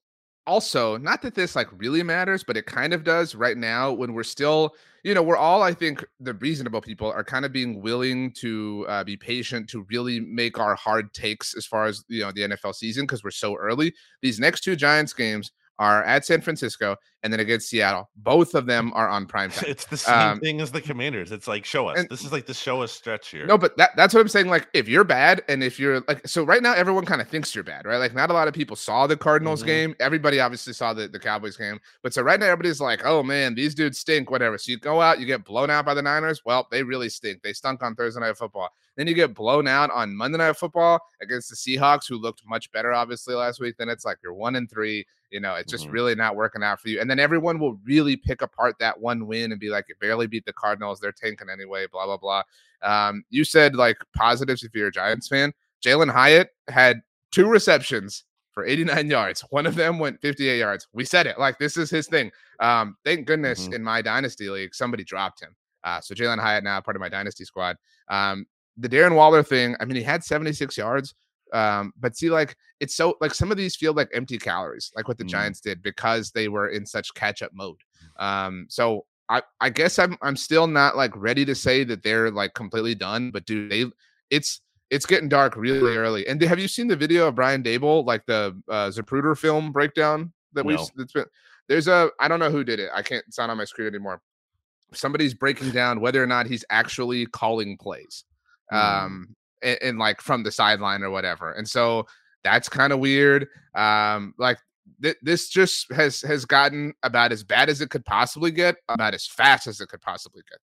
[SPEAKER 2] also, not that this like really matters, but it kind of does right now when we're still, you know, we're all, I think, the reasonable people are kind of being willing to uh, be patient to really make our hard takes as far as, you know, the NFL season because we're so early. These next two Giants games are at San Francisco and then against Seattle. Both of them are on prime time.
[SPEAKER 3] It's the same um, thing as the Commanders. It's like show us. And, this is like the show us stretch here.
[SPEAKER 2] No, but that, that's what I'm saying. Like if you're bad and if you're like so right now everyone kind of thinks you're bad, right? Like not a lot of people saw the Cardinals mm-hmm. game. Everybody obviously saw the, the Cowboys game. But so right now everybody's like, oh man, these dudes stink, whatever. So you go out, you get blown out by the Niners. Well, they really stink. They stunk on Thursday night football. Then you get blown out on Monday Night Football against the Seahawks, who looked much better, obviously, last week. Then it's like you're one and three. You know, it's just mm-hmm. really not working out for you. And then everyone will really pick apart that one win and be like, you barely beat the Cardinals. They're tanking anyway, blah, blah, blah. Um, you said like positives if you're a Giants fan. Jalin Hyatt had two receptions for 89 yards. One of them went 58 yards. We said it. Like, this is his thing. Um, thank goodness mm-hmm. in my dynasty league, somebody dropped him. Uh, so Jalin Hyatt now part of my dynasty squad. Um, the Darren Waller thing, I mean, he had 76 yards. Um, but see, like it's so like some of these feel like empty calories, like what the mm. Giants did because they were in such catch up mode. Um, so I, I guess I'm I'm still not like ready to say that they're like completely done, but do they it's it's getting dark really early. And have you seen the video of Brian Daboll, like the uh Zapruder film breakdown that no. we've that's been there's a I don't know who did it. I can't it's not on my screen anymore. Somebody's breaking down whether or not he's actually calling plays. Mm. Um and, and like from the sideline or whatever. And so that's kind of weird. Um, like th- this just has has gotten about as bad as it could possibly get, about as fast as it could possibly get.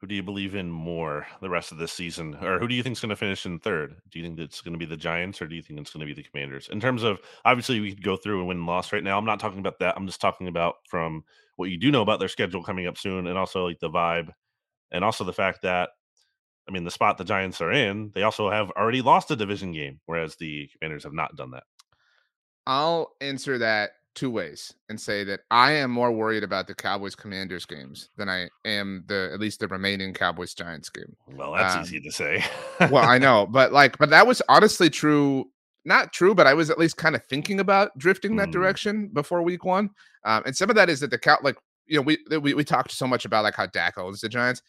[SPEAKER 3] Who do you believe in more the rest of this season, or who do you think is going to finish in third? Do you think it's going to be the Giants, or do you think it's going to be the Commanders? In terms of obviously, we could go through and win and loss right now. I'm not talking about that. I'm just talking about from what you do know about their schedule coming up soon, and also like the vibe, and also the fact that I mean, the spot the Giants are in, they also have already lost a division game, whereas the Commanders have not done that.
[SPEAKER 2] I'll answer that two ways and say that I am more worried about the Cowboys Commanders games than I am the at least the remaining Cowboys Giants game.
[SPEAKER 3] Well, that's um, easy to say.
[SPEAKER 2] well, I [laughs] know, but like, but that was honestly true. Not true, but I was at least kind of thinking about drifting that mm. direction before week one. Um, and some of that is that the cow, like you know, we, we we talked so much about like how Dak owns the Giants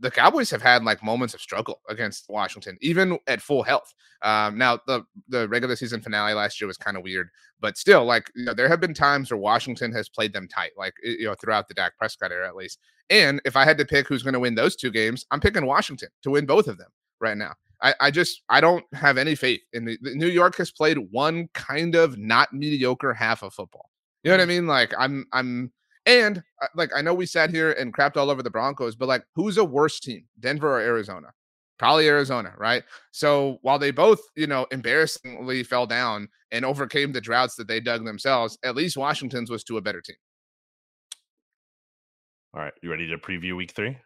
[SPEAKER 2] the Cowboys have had like moments of struggle against Washington, even at full health. Um, now the the regular season finale last year was kind of weird, but still, like you know, there have been times where Washington has played them tight, like you know, throughout the Dak Prescott era at least. And if I had to pick who's going to win those two games, I'm picking Washington to win both of them right now. I, I just I don't have any faith in the, the New York has played one kind of not mediocre half of football. You know what I mean? Like I'm I'm and uh, like I know we sat here and crapped all over the Broncos, but like who's a worse team, Denver or Arizona? Probably Arizona, right? So while they both, you know, embarrassingly fell down and overcame the droughts that they dug themselves, at least Washington's was to a better team.
[SPEAKER 3] All right, you ready to preview week three?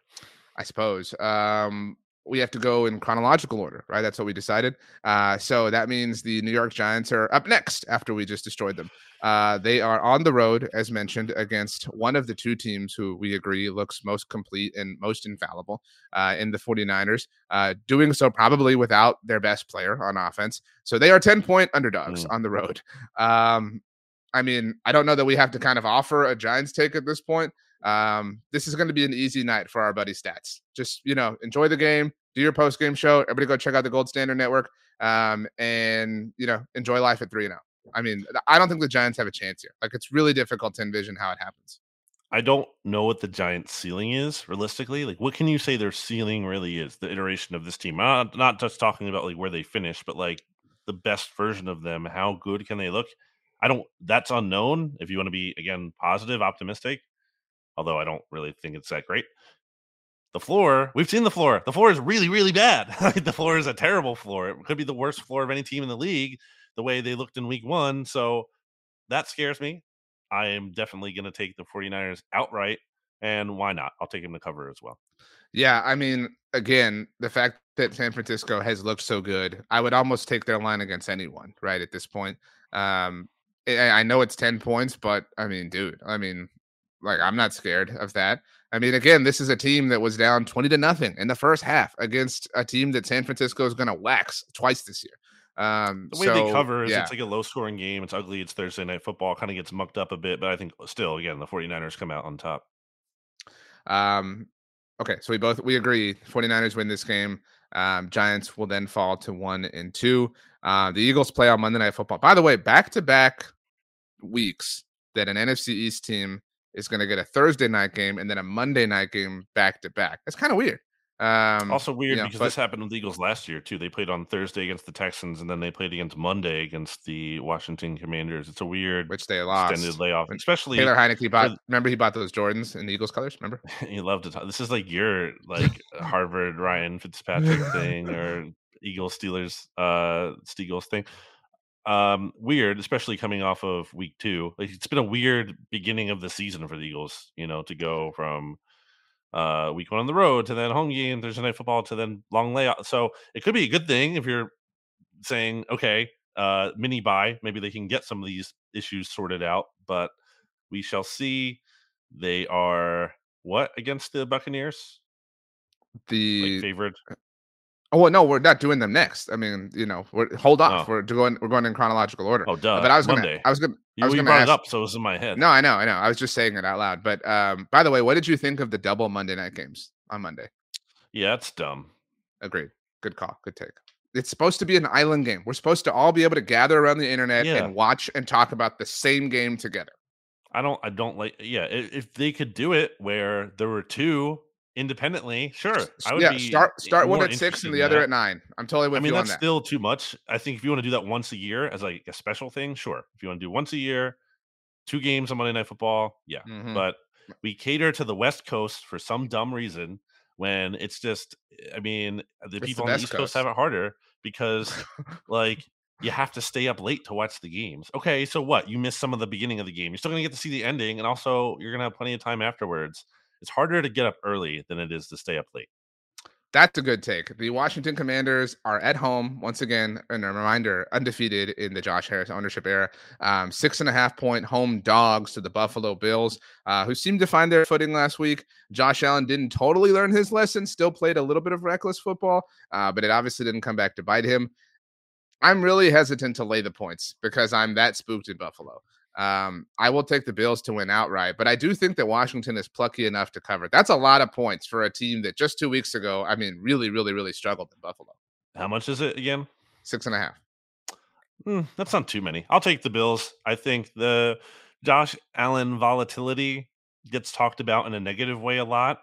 [SPEAKER 2] I suppose. Um, we have to go in chronological order, right? That's what we decided. Uh, so that means the New York Giants are up next after we just destroyed them. Uh, they are on the road, as mentioned, against one of the two teams who we agree looks most complete and most infallible uh, in the 49ers, uh, doing so probably without their best player on offense. So they are 10 point underdogs mm. on the road. Um, I mean, I don't know that we have to kind of offer a Giants take at this point. Um, this is going to be an easy night for our buddy Stats. Just you know, enjoy the game, do your post game show. Everybody go check out the Gold Standard Network, um, and you know, enjoy life at three and out. I mean, I don't think the Giants have a chance here. Like, it's really difficult to envision how it happens.
[SPEAKER 3] I don't know what the Giants' ceiling is realistically. Like, what can you say their ceiling really is? The iteration of this team, not not just talking about like where they finish, but like the best version of them. How good can they look? I don't. That's unknown. If you want to be again positive, optimistic, although I don't really think it's that great. The floor, we've seen the floor. The floor is really, really bad. [laughs] the floor is a terrible floor. It could be the worst floor of any team in the league, the way they looked in week one. So that scares me. I am definitely going to take the 49ers outright. And why not? I'll take them to cover as well.
[SPEAKER 2] Yeah. I mean, again, the fact that San Francisco has looked so good, I would almost take their line against anyone, right? At this point. Um, I know it's 10 points, but I mean, dude, I mean, like I'm not scared of that. I mean, again, this is a team that was down 20 to nothing in the first half against a team that San Francisco is going to wax twice this year. Um,
[SPEAKER 3] the way
[SPEAKER 2] so,
[SPEAKER 3] they cover is
[SPEAKER 2] yeah.
[SPEAKER 3] it's like a low scoring game. It's ugly. It's Thursday night football. Kind of gets mucked up a bit, but I think still, again, the 49ers come out on top.
[SPEAKER 2] Um, okay, so we both we agree 49ers win this game. Um, Giants will then fall to one and two. Uh, the Eagles play on Monday Night Football. By the way, back to back weeks that an NFC East team is going to get a Thursday night game and then a Monday night game back to back. That's kind of weird. Um,
[SPEAKER 3] Also weird
[SPEAKER 2] yeah,
[SPEAKER 3] because
[SPEAKER 2] but-
[SPEAKER 3] this happened with the Eagles last year too. They played on Thursday against the Texans, and then they played against Monday against the Washington Commanders. It's a weird
[SPEAKER 2] which they lost.
[SPEAKER 3] extended layoff,
[SPEAKER 2] When
[SPEAKER 3] especially
[SPEAKER 2] Taylor Heinicke bought. Remember, he bought those Jordans in the Eagles colors. Remember? [laughs]
[SPEAKER 3] you love to talk. This is like your like [laughs] Harvard Ryan Fitzpatrick thing [laughs] or Eagles Steelers uh Steagles thing. Um weird, especially coming off of week two. Like it's been a weird beginning of the season for the Eagles, you know, to go from uh week one on the road to then home game, Thursday night football to then long layout. So it could be a good thing if you're saying, okay, uh mini buy, maybe they can get some of these issues sorted out, but we shall see. They are what against the Buccaneers?
[SPEAKER 2] The
[SPEAKER 3] Like favored.
[SPEAKER 2] Oh well, no, we're not doing them next. I mean, you know, we're hold off.
[SPEAKER 3] Oh.
[SPEAKER 2] We're going. We're going in chronological order.
[SPEAKER 3] Oh, duh.
[SPEAKER 2] but I was gonna. I was gonna.
[SPEAKER 3] You,
[SPEAKER 2] I was
[SPEAKER 3] you brought
[SPEAKER 2] ask-
[SPEAKER 3] it up, so it was in my head.
[SPEAKER 2] No, I know, I know. I was just saying it out loud. But um, by the way, what did you think of the double Monday night games on Monday?
[SPEAKER 3] Yeah, it's dumb.
[SPEAKER 2] Agreed. Good call. Good take. It's supposed to be an island game. We're supposed to all be able to gather around the internet
[SPEAKER 3] Yeah.
[SPEAKER 2] and watch and talk about the same game together.
[SPEAKER 3] I don't. I don't like. Yeah, if they could do it where there were two independently, sure. I would
[SPEAKER 2] yeah, start start one at six and the other
[SPEAKER 3] that.
[SPEAKER 2] at nine. I'm totally with that.
[SPEAKER 3] I mean,
[SPEAKER 2] you
[SPEAKER 3] that's
[SPEAKER 2] that.
[SPEAKER 3] still too much. I think if you want to do that once a year as like a special thing, sure. If you want to do once a year, two games on Monday Night Football, yeah.
[SPEAKER 2] Mhm.
[SPEAKER 3] But we cater to the West Coast for some dumb reason when it's just. I mean, the
[SPEAKER 2] the
[SPEAKER 3] people on the East Coast
[SPEAKER 2] coast.
[SPEAKER 3] have it harder because like you have to stay up late to watch the games. Okay, so what? You miss some of the beginning of the game. You're still gonna get to see the ending, and also you're gonna have plenty of time afterwards. It's harder to get up early than it is to stay up late.
[SPEAKER 2] That's a good take. The Washington Commanders are at home once again, and a reminder, undefeated in the Josh Harris ownership era. Um, six and a half point home dogs to the Buffalo Bills, uh, who seemed to find their footing last week. Josh Allen didn't totally learn his lesson, still played a little bit of reckless football, uh, but it obviously didn't come back to bite him. I'm really hesitant to lay the points because I'm that spooked in Buffalo. Um, I will take the Bills to win outright, but I do think that Washington is plucky enough to cover. That's a lot of points for a team that just two weeks ago, I mean, really, really, really struggled in Buffalo.
[SPEAKER 3] How much is it again?
[SPEAKER 2] Six and a half.
[SPEAKER 3] Hmm, that's not too many. I'll take the Bills. I think the Josh Allen volatility gets talked about in a negative way a lot.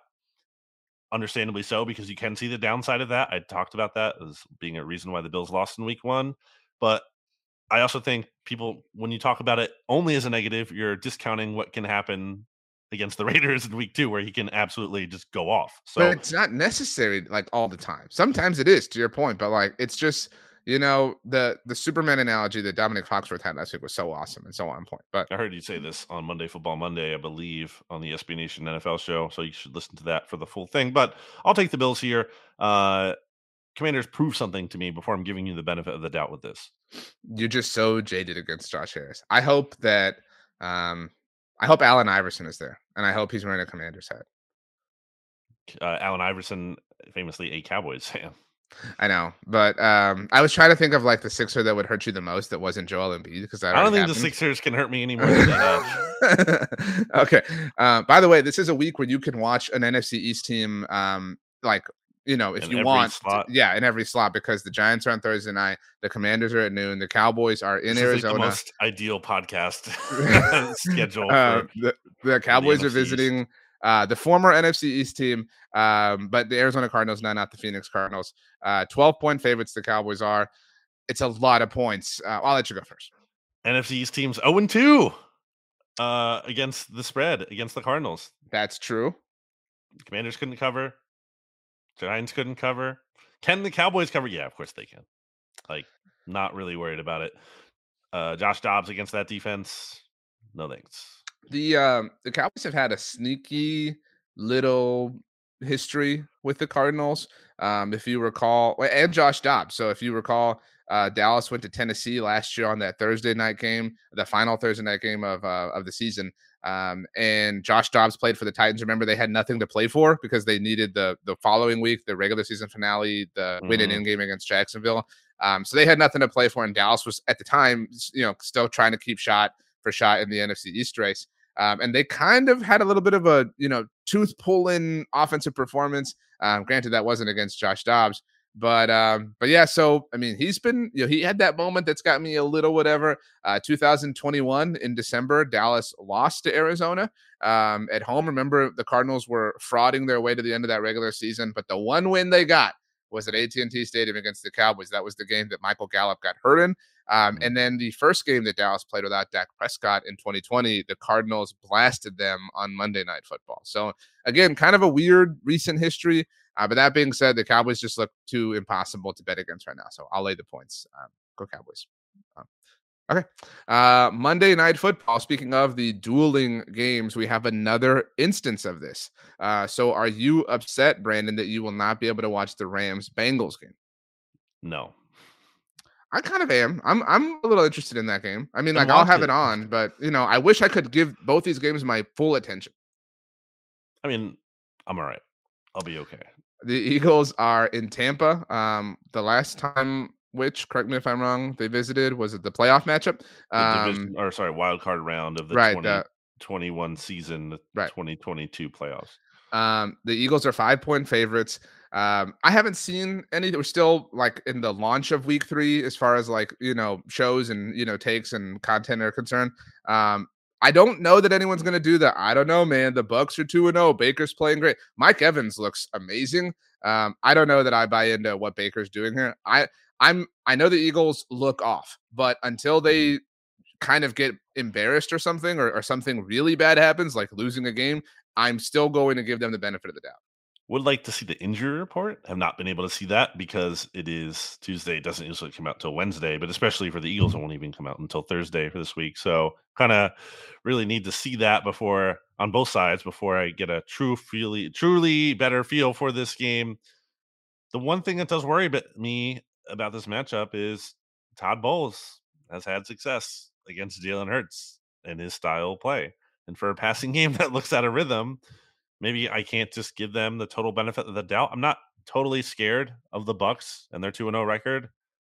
[SPEAKER 3] Understandably so, because you can see the downside of that. I talked about that as being a reason why the Bills lost in week one. But I also think people, when you talk about it only as a negative, you're discounting what can happen against the [laughs] Raiders in week two, where he can absolutely just go off. So
[SPEAKER 2] but it's not necessary like all the time. Sometimes it is, to your point, but like it's just you know the the Superman analogy that Domonique Foxworth had last week was so awesome and so on point. But
[SPEAKER 3] I heard you say this on Monday Football Monday, I believe, on the SB Nation NFL show. So you should listen to that for the full thing. But I'll take the Bills here. Uh, Commanders prove something to me before I'm giving you the benefit of the doubt with this.
[SPEAKER 2] You're just so jaded against Josh Harris. I hope that um I hope Allen Iverson is there, and I hope he's wearing a Commander's hat.
[SPEAKER 3] Uh, Allen Iverson, famously a Cowboys [laughs] fan.
[SPEAKER 2] I know, but um, I was trying to think of like the Sixer that would hurt you the most that wasn't Joel Embiid because
[SPEAKER 3] I don't think the Sixers can hurt me anymore. [laughs]
[SPEAKER 2] okay. Uh, by the way, this is a week where you can watch an NFC East team, um, like you know, if
[SPEAKER 3] In
[SPEAKER 2] you want,
[SPEAKER 3] slot.
[SPEAKER 2] yeah, in every slot because the Giants are on Thursday night, the Commanders are at noon, the Cowboys are in
[SPEAKER 3] This is like the
[SPEAKER 2] Arizona.
[SPEAKER 3] most ideal podcast [laughs] [laughs] schedule.
[SPEAKER 2] Uh, the, the Cowboys are visiting uh, the former NFC East team, um, but the Arizona Cardinals, no, not the Phoenix Cardinals. Uh, 12 point favorites, the Cowboys are. It's a lot of points. Uh, I'll let you go first.
[SPEAKER 3] NFC East teams 0 and 2 uh, against the spread against the Cardinals.
[SPEAKER 2] That's true.
[SPEAKER 3] Commanders couldn't cover. Giants couldn't cover. Can the Cowboys cover? Yeah, of course they can. Like, not really worried about it. Uh, Josh Dobbs against that defense. No thanks.
[SPEAKER 2] The um, the Cowboys have had a sneaky little history with the Cardinals. Um, if you recall, and Josh Dobbs. So if you recall, Uh, Dallas went to Tennessee last year on that Thursday night game, the final Thursday night game of uh, of the season. Um, and Josh Dobbs played for the Titans. Remember, they had nothing to play for because they needed the the following week, the regular season finale, the mm-hmm. win and in game against Jacksonville. Um, so they had nothing to play for, and Dallas was at the time, you know, still trying to keep shot for shot in the NFC East race. Um, and they kind of had a little bit of a you know tooth pulling offensive performance. Um, granted, that wasn't against Josh Dobbs, but um, but yeah. So I mean, he's been you know he had that moment that's got me a little whatever. Uh, 2021 in December, Dallas lost to Arizona um, at home. Remember, the Cardinals were frauding their way to the end of that regular season, but the one win they got was at AT&T Stadium against the Cowboys. That was the game that Michael Gallup got hurt in. Um, mm-hmm. and then the first game that Dallas played without Dak Prescott in 2020, the Cardinals blasted them on Monday Night Football. So again, kind of a weird recent history. Uh, but that being said, the Cowboys just look too impossible to bet against right now. So I'll lay the points. Um, go Cowboys. Um, okay. Uh, Monday Night Football. Speaking of the dueling games, we have another instance of this. Uh, so are you upset, Brandon, that you will not be able to watch the Rams Bengals game?
[SPEAKER 3] No.
[SPEAKER 2] I kind of am. I'm I'm a little interested in that game. I mean, like I'll have it on, but you know, I wish I could give both these games my full attention.
[SPEAKER 3] I mean, I'm all right. I'll be okay.
[SPEAKER 2] The Eagles are in Tampa. Um, the last time, which correct me if I'm wrong, they visited was it the playoff matchup?
[SPEAKER 3] Um, division, or sorry, wild card round of the right, 2021 season, the right. 2022 playoffs.
[SPEAKER 2] Um, the Eagles are five point favorites. Um, I haven't seen any. We're still like in the launch of week three as far as like you know shows and you know takes and content are concerned. Um, I don't know that anyone's going to do that. I don't know, man. The Bucks are two and zero. Oh, Baker's playing great. Mike Evans looks amazing. Um, I don't know that I buy into what Baker's doing here. I I'm I know the Eagles look off, but until they kind of get embarrassed or something, or, or something really bad happens, like losing a game, I'm still going to give them the benefit of the doubt.
[SPEAKER 3] Would like to see the injury report. Have not been able to see that because it is Tuesday. It doesn't usually come out till Wednesday, but especially for the Eagles, it won't even come out until Thursday for this week. So kind of really need to see that before on both sides before I get a true feely, truly better feel for this game. The one thing that does worry me about this matchup is Todd Bowles has had success against Jalen Hurts and his style play. And for a passing [laughs] game that looks out of rhythm, maybe I can't just give them the total benefit of the doubt. I'm not totally scared of the Bucks and their 2 0 record.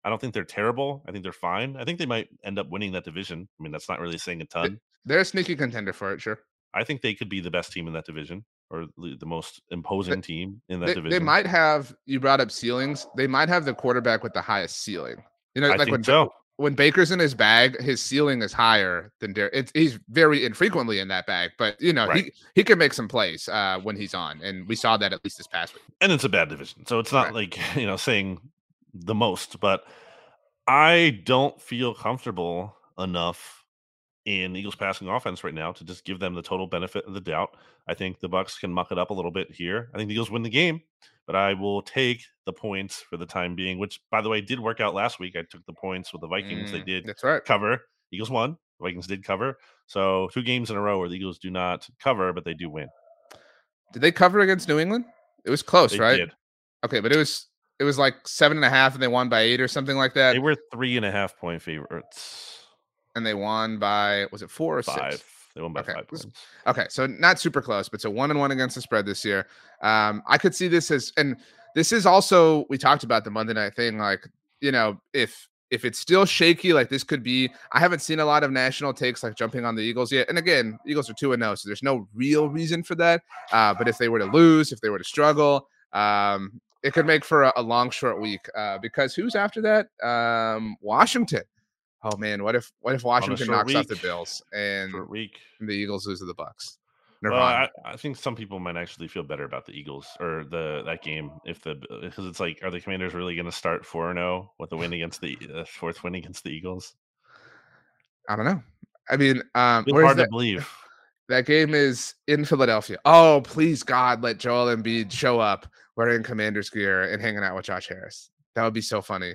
[SPEAKER 3] I don't think they're terrible. I think they're fine. I think they might end up winning that division. I mean, that's not really saying a ton.
[SPEAKER 2] They're a sneaky contender for it, sure.
[SPEAKER 3] I think they could be the best team in that division or the most imposing they, team in that
[SPEAKER 2] they,
[SPEAKER 3] division.
[SPEAKER 2] They might have, you brought up ceilings. They might have the quarterback with the highest ceiling. You know,
[SPEAKER 3] I
[SPEAKER 2] like
[SPEAKER 3] when, so
[SPEAKER 2] when Baker's in his bag, his ceiling is higher than Derek. he's very infrequently in that bag, but you know right. he he can make some plays uh, when he's on, and we saw that at least this past week.
[SPEAKER 3] And it's a bad division, so it's not right. like [laughs] you know saying the most, but I don't feel comfortable enough in Eagles passing offense right now to just give them the total benefit of the doubt. I think the Bucks can muck it up a little bit here. I think the Eagles win the game, but I will take the points for the time being, which by the way did work out last week. I took the points with the Vikings. Mm, they did
[SPEAKER 2] that's right.
[SPEAKER 3] cover. Eagles won. The Vikings did cover. So two games in a row where the Eagles do not cover, but they do win.
[SPEAKER 2] Did they cover against New England? It was close,
[SPEAKER 3] they
[SPEAKER 2] right?
[SPEAKER 3] Did.
[SPEAKER 2] Okay, but it was it was like seven and a half, and they won by eight or something like that.
[SPEAKER 3] They were three and a half point favorites
[SPEAKER 2] and they won by was it four or
[SPEAKER 3] five?
[SPEAKER 2] Six?
[SPEAKER 3] They won by okay. five points.
[SPEAKER 2] Okay, so not super close, but so one and one against the spread this year. Um, I could see this as, and this is also we talked about the Monday night thing. Like, you know, if if it's still shaky, like this could be. I haven't seen a lot of national takes like jumping on the Eagles yet. And again, Eagles are two and zero, oh, so there's no real reason for that. Uh, but if they were to lose, if they were to struggle, um, it could make for a, a long, short week. Uh, because who's after that? Um, Washington oh man, what if what if Washington knocks week, off the Bills and the Eagles lose to the Bucks?
[SPEAKER 3] Well, I, I, think some people might actually feel better about the Eagles or the that game if the because it's like, are the Commanders really going to start four and zero oh with the win against the uh, fourth win against the Eagles?
[SPEAKER 2] I don't know. I mean, um,
[SPEAKER 3] it's hard that? to believe. [laughs]
[SPEAKER 2] That game is in Philadelphia. Oh, please God, let Joel Embiid show up wearing Commanders gear and hanging out with Josh Harris. That would be so funny.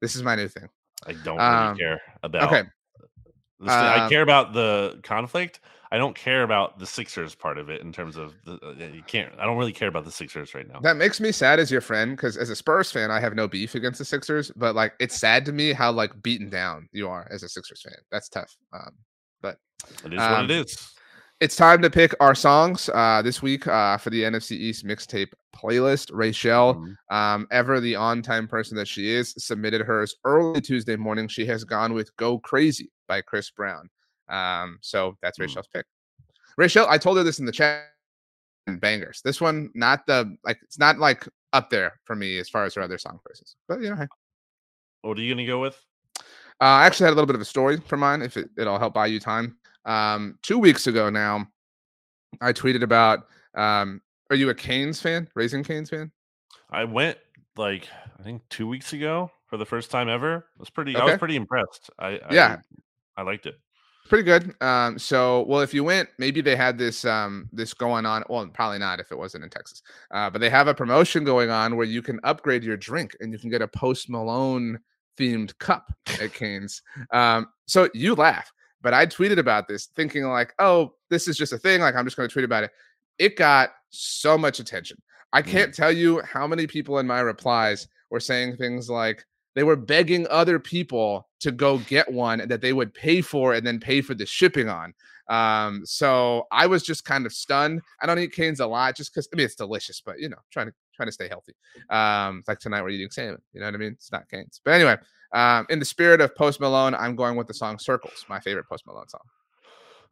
[SPEAKER 2] This is my new thing.
[SPEAKER 3] I don't really um, care about. Okay. Um, I care about the conflict. I don't care about the Sixers part of it in terms of the uh, you can't. I don't really care about the Sixers right now.
[SPEAKER 2] That makes me sad as your friend because as a Spurs fan, I have no beef against the Sixers, but like it's sad to me how like beaten down you are as a Sixers fan. That's tough. Um, but
[SPEAKER 3] it is um, what it um, is.
[SPEAKER 2] It's time to pick our songs uh, this week uh, for the NFC East mixtape playlist. Rachel, mm-hmm. um, ever the on time person that she is, submitted hers early Tuesday morning. She has gone with Go Crazy by Chris Brown. Um, so that's mm-hmm. Rachel's pick. Rachel, I told her this in the chat. Bangers. This one, not the like, it's not like up there for me as far as her other song choices. But you know, hey.
[SPEAKER 3] What are you gonna go with?
[SPEAKER 2] Uh, I actually had a little bit of a story for mine, if it, it'll help buy you time. Um, two weeks ago now, I tweeted about. Um, are you a Canes fan? Raising Canes fan?
[SPEAKER 3] I went like I think two weeks ago for the first time ever. I was pretty. Okay. I was pretty impressed. I
[SPEAKER 2] yeah,
[SPEAKER 3] I, I liked it.
[SPEAKER 2] Pretty good. Um, so well, if you went, maybe they had this um this going on. Well, probably not if it wasn't in Texas. Uh, but they have a promotion going on where you can upgrade your drink and you can get a Post Malone themed cup at Canes. Um, so you laugh but I tweeted about this thinking like, oh, this is just a thing. Like I'm just going to tweet about it. It got so much attention. I mm. can't tell you how many people in my replies were saying things like they were begging other people to go get one that they would pay for and then pay for the shipping on. Um, so I was just kind of stunned. I don't eat canes a lot just because I mean it's delicious, but you know, trying to trying to stay healthy. Um, like tonight we're eating salmon. You know what I mean? It's not canes. But anyway, um, in the spirit of Post Malone, I'm going with the song "Circles," my favorite Post Malone song.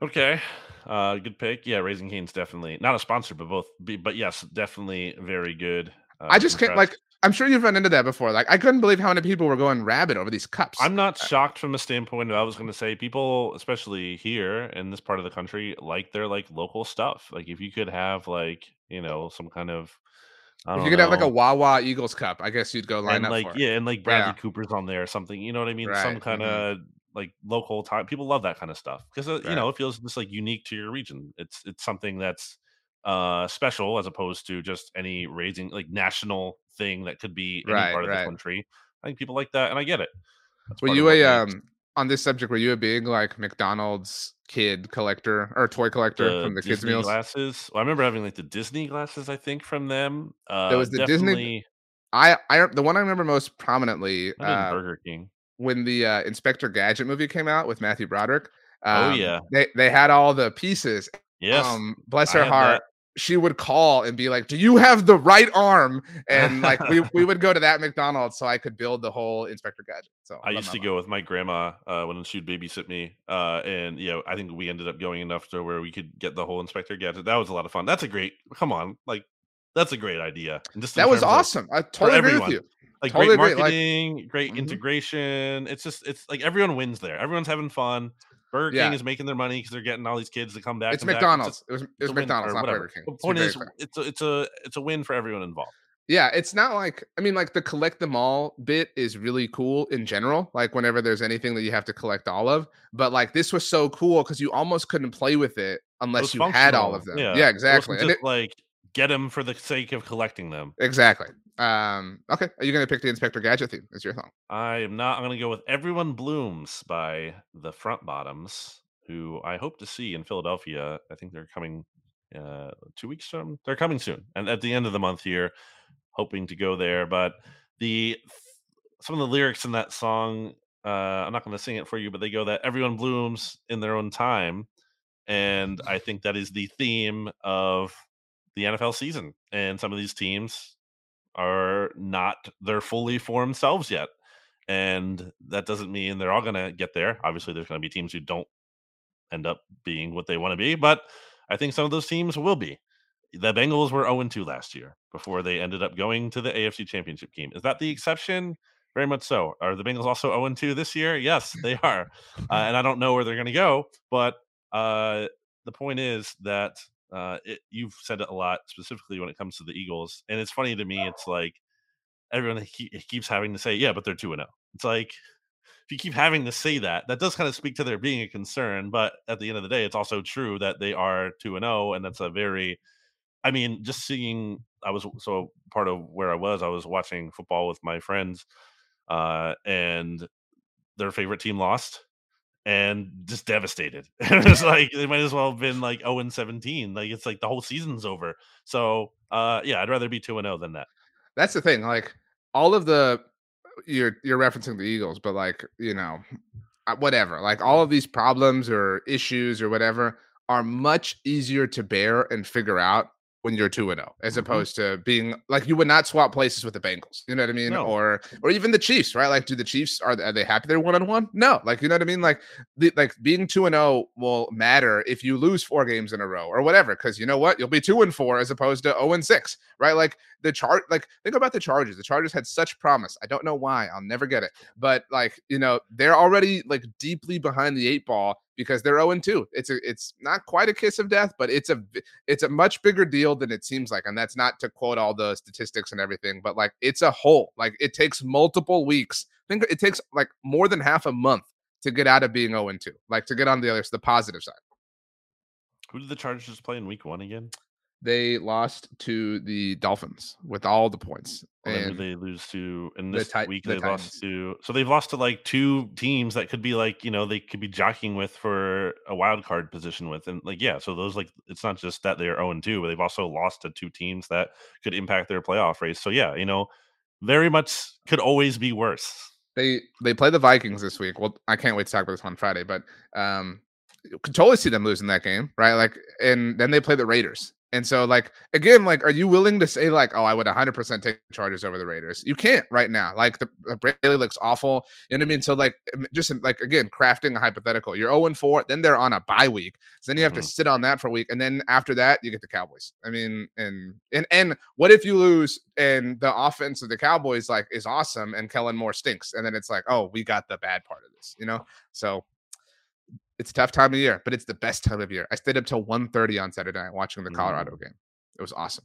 [SPEAKER 3] Okay, uh, good pick. Yeah, Raising Cane's definitely not a sponsor, but both. But yes, definitely very good.
[SPEAKER 2] Uh, I just can't like. I'm sure you've run into that before. Like, I couldn't believe how many people were going rabid over these cups.
[SPEAKER 3] I'm not uh, shocked from a standpoint of I was going to say people, especially here in this part of the country, like their like local stuff. Like, if you could have like you know some kind of
[SPEAKER 2] if you could know. have like a Wawa Eagles Cup, I guess you'd go line
[SPEAKER 3] and
[SPEAKER 2] up
[SPEAKER 3] like
[SPEAKER 2] for
[SPEAKER 3] yeah, and like Bradley yeah. Cooper's on there or something. You know what I mean? Right. Some kind of mm-hmm. like local time. People love that kind of stuff because uh, right. you know it feels just like unique to your region. It's it's something that's uh special as opposed to just any raising like national thing that could be any right, part of the country. I think people like that, and I get it.
[SPEAKER 2] That's Were you a um on this subject? Were you a big like McDonald's kid collector or toy collector the from the Disney kids meals?
[SPEAKER 3] glasses? Well, i remember having like the disney glasses i think from them. Uh
[SPEAKER 2] there was the disney i i the one i remember most prominently uh,
[SPEAKER 3] burger king.
[SPEAKER 2] when the uh, inspector gadget movie came out with matthew broderick
[SPEAKER 3] oh, um, oh yeah.
[SPEAKER 2] they they had all the pieces.
[SPEAKER 3] Yes
[SPEAKER 2] um bless her heart she would call and be like, "Do you have the right arm?" And like we we would go to that McDonald's so I could build the whole Inspector Gadget. So
[SPEAKER 3] I, used to go with my grandma uh, when she'd babysit me, uh, and you know I think we ended up going enough to where we could get the whole Inspector Gadget. That was a lot of fun. That's a great. Come on, like that's a great idea.
[SPEAKER 2] just that was awesome. I totally agree with you.
[SPEAKER 3] Like totally great marketing, like, great mm-hmm. integration. It's just it's like everyone wins there. Everyone's having fun. Burger yeah. King is making their money because they're getting all these kids to come back.
[SPEAKER 2] It's McDonald's. Back. It's, it was, it was McDonald's, not Burger King.
[SPEAKER 3] The point is, it's a, it's a it's a win for everyone involved.
[SPEAKER 2] Yeah, it's not like I mean, like the collect them all bit is really cool in general. Like whenever there's anything that you have to collect all of, but like this was so cool because you almost couldn't play with it unless it you had all of them. Yeah, yeah exactly.
[SPEAKER 3] It like get them for the sake of collecting them.
[SPEAKER 2] Exactly. Um, okay, are you going to pick the Inspector Gadget theme as your song?
[SPEAKER 3] I am not. I'm going to go with "Everyone Blooms" by the Front Bottoms who I hope to see in Philadelphia. I think they're coming uh, two weeks from. They're coming soon, and at the end of the month here, hoping to go there. But the some of the lyrics in that song, uh, I'm not going to sing it for you, but they go that everyone blooms in their own time, and I think that is the theme of the NFL season. And some of these teams are not their fully formed selves yet. And that doesn't mean they're all going to get there. Obviously, there's going to be teams who don't end up being what they want to be. But I think some of those teams will be. The Bengals were 0 2 last year before they ended up going to the AFC Championship game. Is that the exception? Very much so. Are the Bengals also 0 2 this year? Yes, they are. Uh, and I don't know where they're going to go. But uh, the point is that uh, it, you've said it a lot, specifically when it comes to the Eagles. And it's funny to me, it's like everyone keeps having to say, yeah, but they're 2 0. It's like, if you keep having to say that, that does kind of speak to there being a concern. But at the end of the day, it's also true that they are two and zero, oh, and that's a very, I mean, just seeing. I was so part of where I was. I was watching football with my friends, uh, and their favorite team lost, and just devastated. [laughs] it's like they might as well have been like 0 and 17. Like it's like the whole season's over. So uh yeah, I'd rather be 2 and 0 than that.
[SPEAKER 2] That's the thing. Like all of the you're you're referencing the Eagles, but like, you know, uh, whatever. Like all of these problems or issues or whatever are much easier to bear and figure out when you're 2 and 0 as mm-hmm. opposed to being like you would not swap places with the Bengals. You know what I mean? No. Or or even the Chiefs, right? Like do the Chiefs are, are they happy they're one on one? No. Like you know what I mean? Like the, like being 2 and 0 will matter if you lose four games in a row or whatever cuz you know what? You'll be 2 and 4 as opposed to 0 and 6, right? Like the chart like think about the Chargers. The Chargers had such promise. I don't know why. I'll never get it. But like, you know, they're already like deeply behind the 8 ball because they're 0 2. It's a it's not quite a kiss of death, but it's a it's a much bigger deal than it seems like. And that's not to quote all the statistics and everything, but like it's a whole. Like it takes multiple weeks. I think it takes like more than half a month to get out of being 0 2, like to get on the other the positive side.
[SPEAKER 3] Who did the Chargers play in week one again?
[SPEAKER 2] They lost to the Dolphins with all the points.
[SPEAKER 3] And they lose to in this the week the they Titans. lost to so they've lost to like two teams that could be like you know they could be jockeying with for a wild card position with and like yeah so those like it's not just that they're 0 and 2 but they've also lost to two teams that could impact their playoff race so yeah you know very much could always be worse
[SPEAKER 2] they they play the Vikings this week well I can't wait to talk about this on Friday but um could totally see them losing that game right like and then they play the Raiders and so, like again, like, are you willing to say like, oh, I would 100% take the Chargers over the Raiders? You can't right now. Like, the, the Braley looks awful. You know what I mean? So, like, just like again, crafting a hypothetical. You're 0 4, then they're on a bye week. So then you have mm-hmm. to sit on that for a week, and then after that, you get the Cowboys. I mean, and and and what if you lose and the offense of the Cowboys like is awesome and Kellen Moore stinks, and then it's like, oh, we got the bad part of this, you know? So it's a tough time of year, but it's the best time of year. I stayed up till 1.30 on Saturday night watching the Colorado mm. game. It was awesome.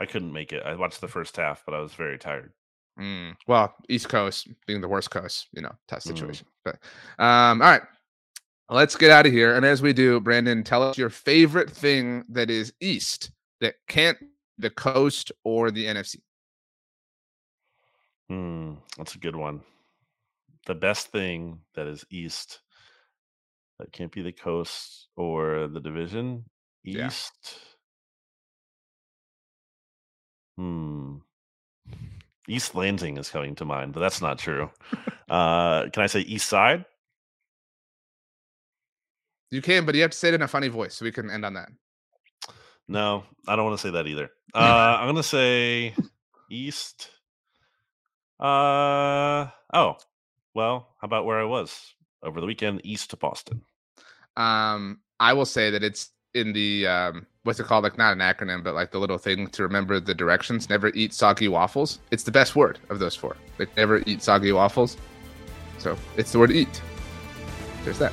[SPEAKER 3] I couldn't make it. I watched the first half, but I was very tired.
[SPEAKER 2] Mm. Well, East Coast being the worst coast, you know, tough mm. situation. Mm. But um, all right, let's get out of here. And as we do, Brandon, tell us your favorite thing that is East that can't the coast or the NFC.
[SPEAKER 3] Hmm, that's a good one. The best thing that is East that can't be the coast or the division. Yeah. East. Hmm. East Lansing is coming to mind, but that's not true. [laughs] uh, can I say East Side?
[SPEAKER 2] You can, but you have to say it in a funny voice so we can end on that.
[SPEAKER 3] No, I don't want to say that either. [laughs] Uh, I'm going to say East. Uh oh. Well, how about where I was? Over the weekend east to Boston?
[SPEAKER 2] Um, I will say that it's in the um, what's it called? Like not an acronym, but like the little thing to remember the directions. Never eat soggy waffles. It's the best word of those four. Like never eat soggy waffles. So it's the word eat. There's that.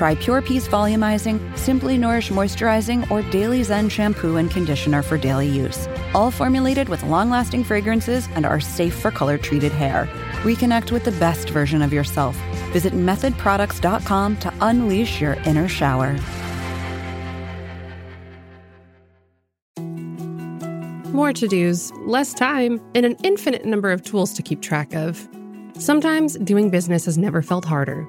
[SPEAKER 5] Try Pure Peace Volumizing, Simply Nourish Moisturizing, or Daily Zen Shampoo and Conditioner for daily use. All formulated with long lasting fragrances and are safe for color treated hair. Reconnect with the best version of yourself. Visit methodproducts.com to unleash your inner shower.
[SPEAKER 6] More to dos, less time, and an infinite number of tools to keep track of. Sometimes doing business has never felt harder,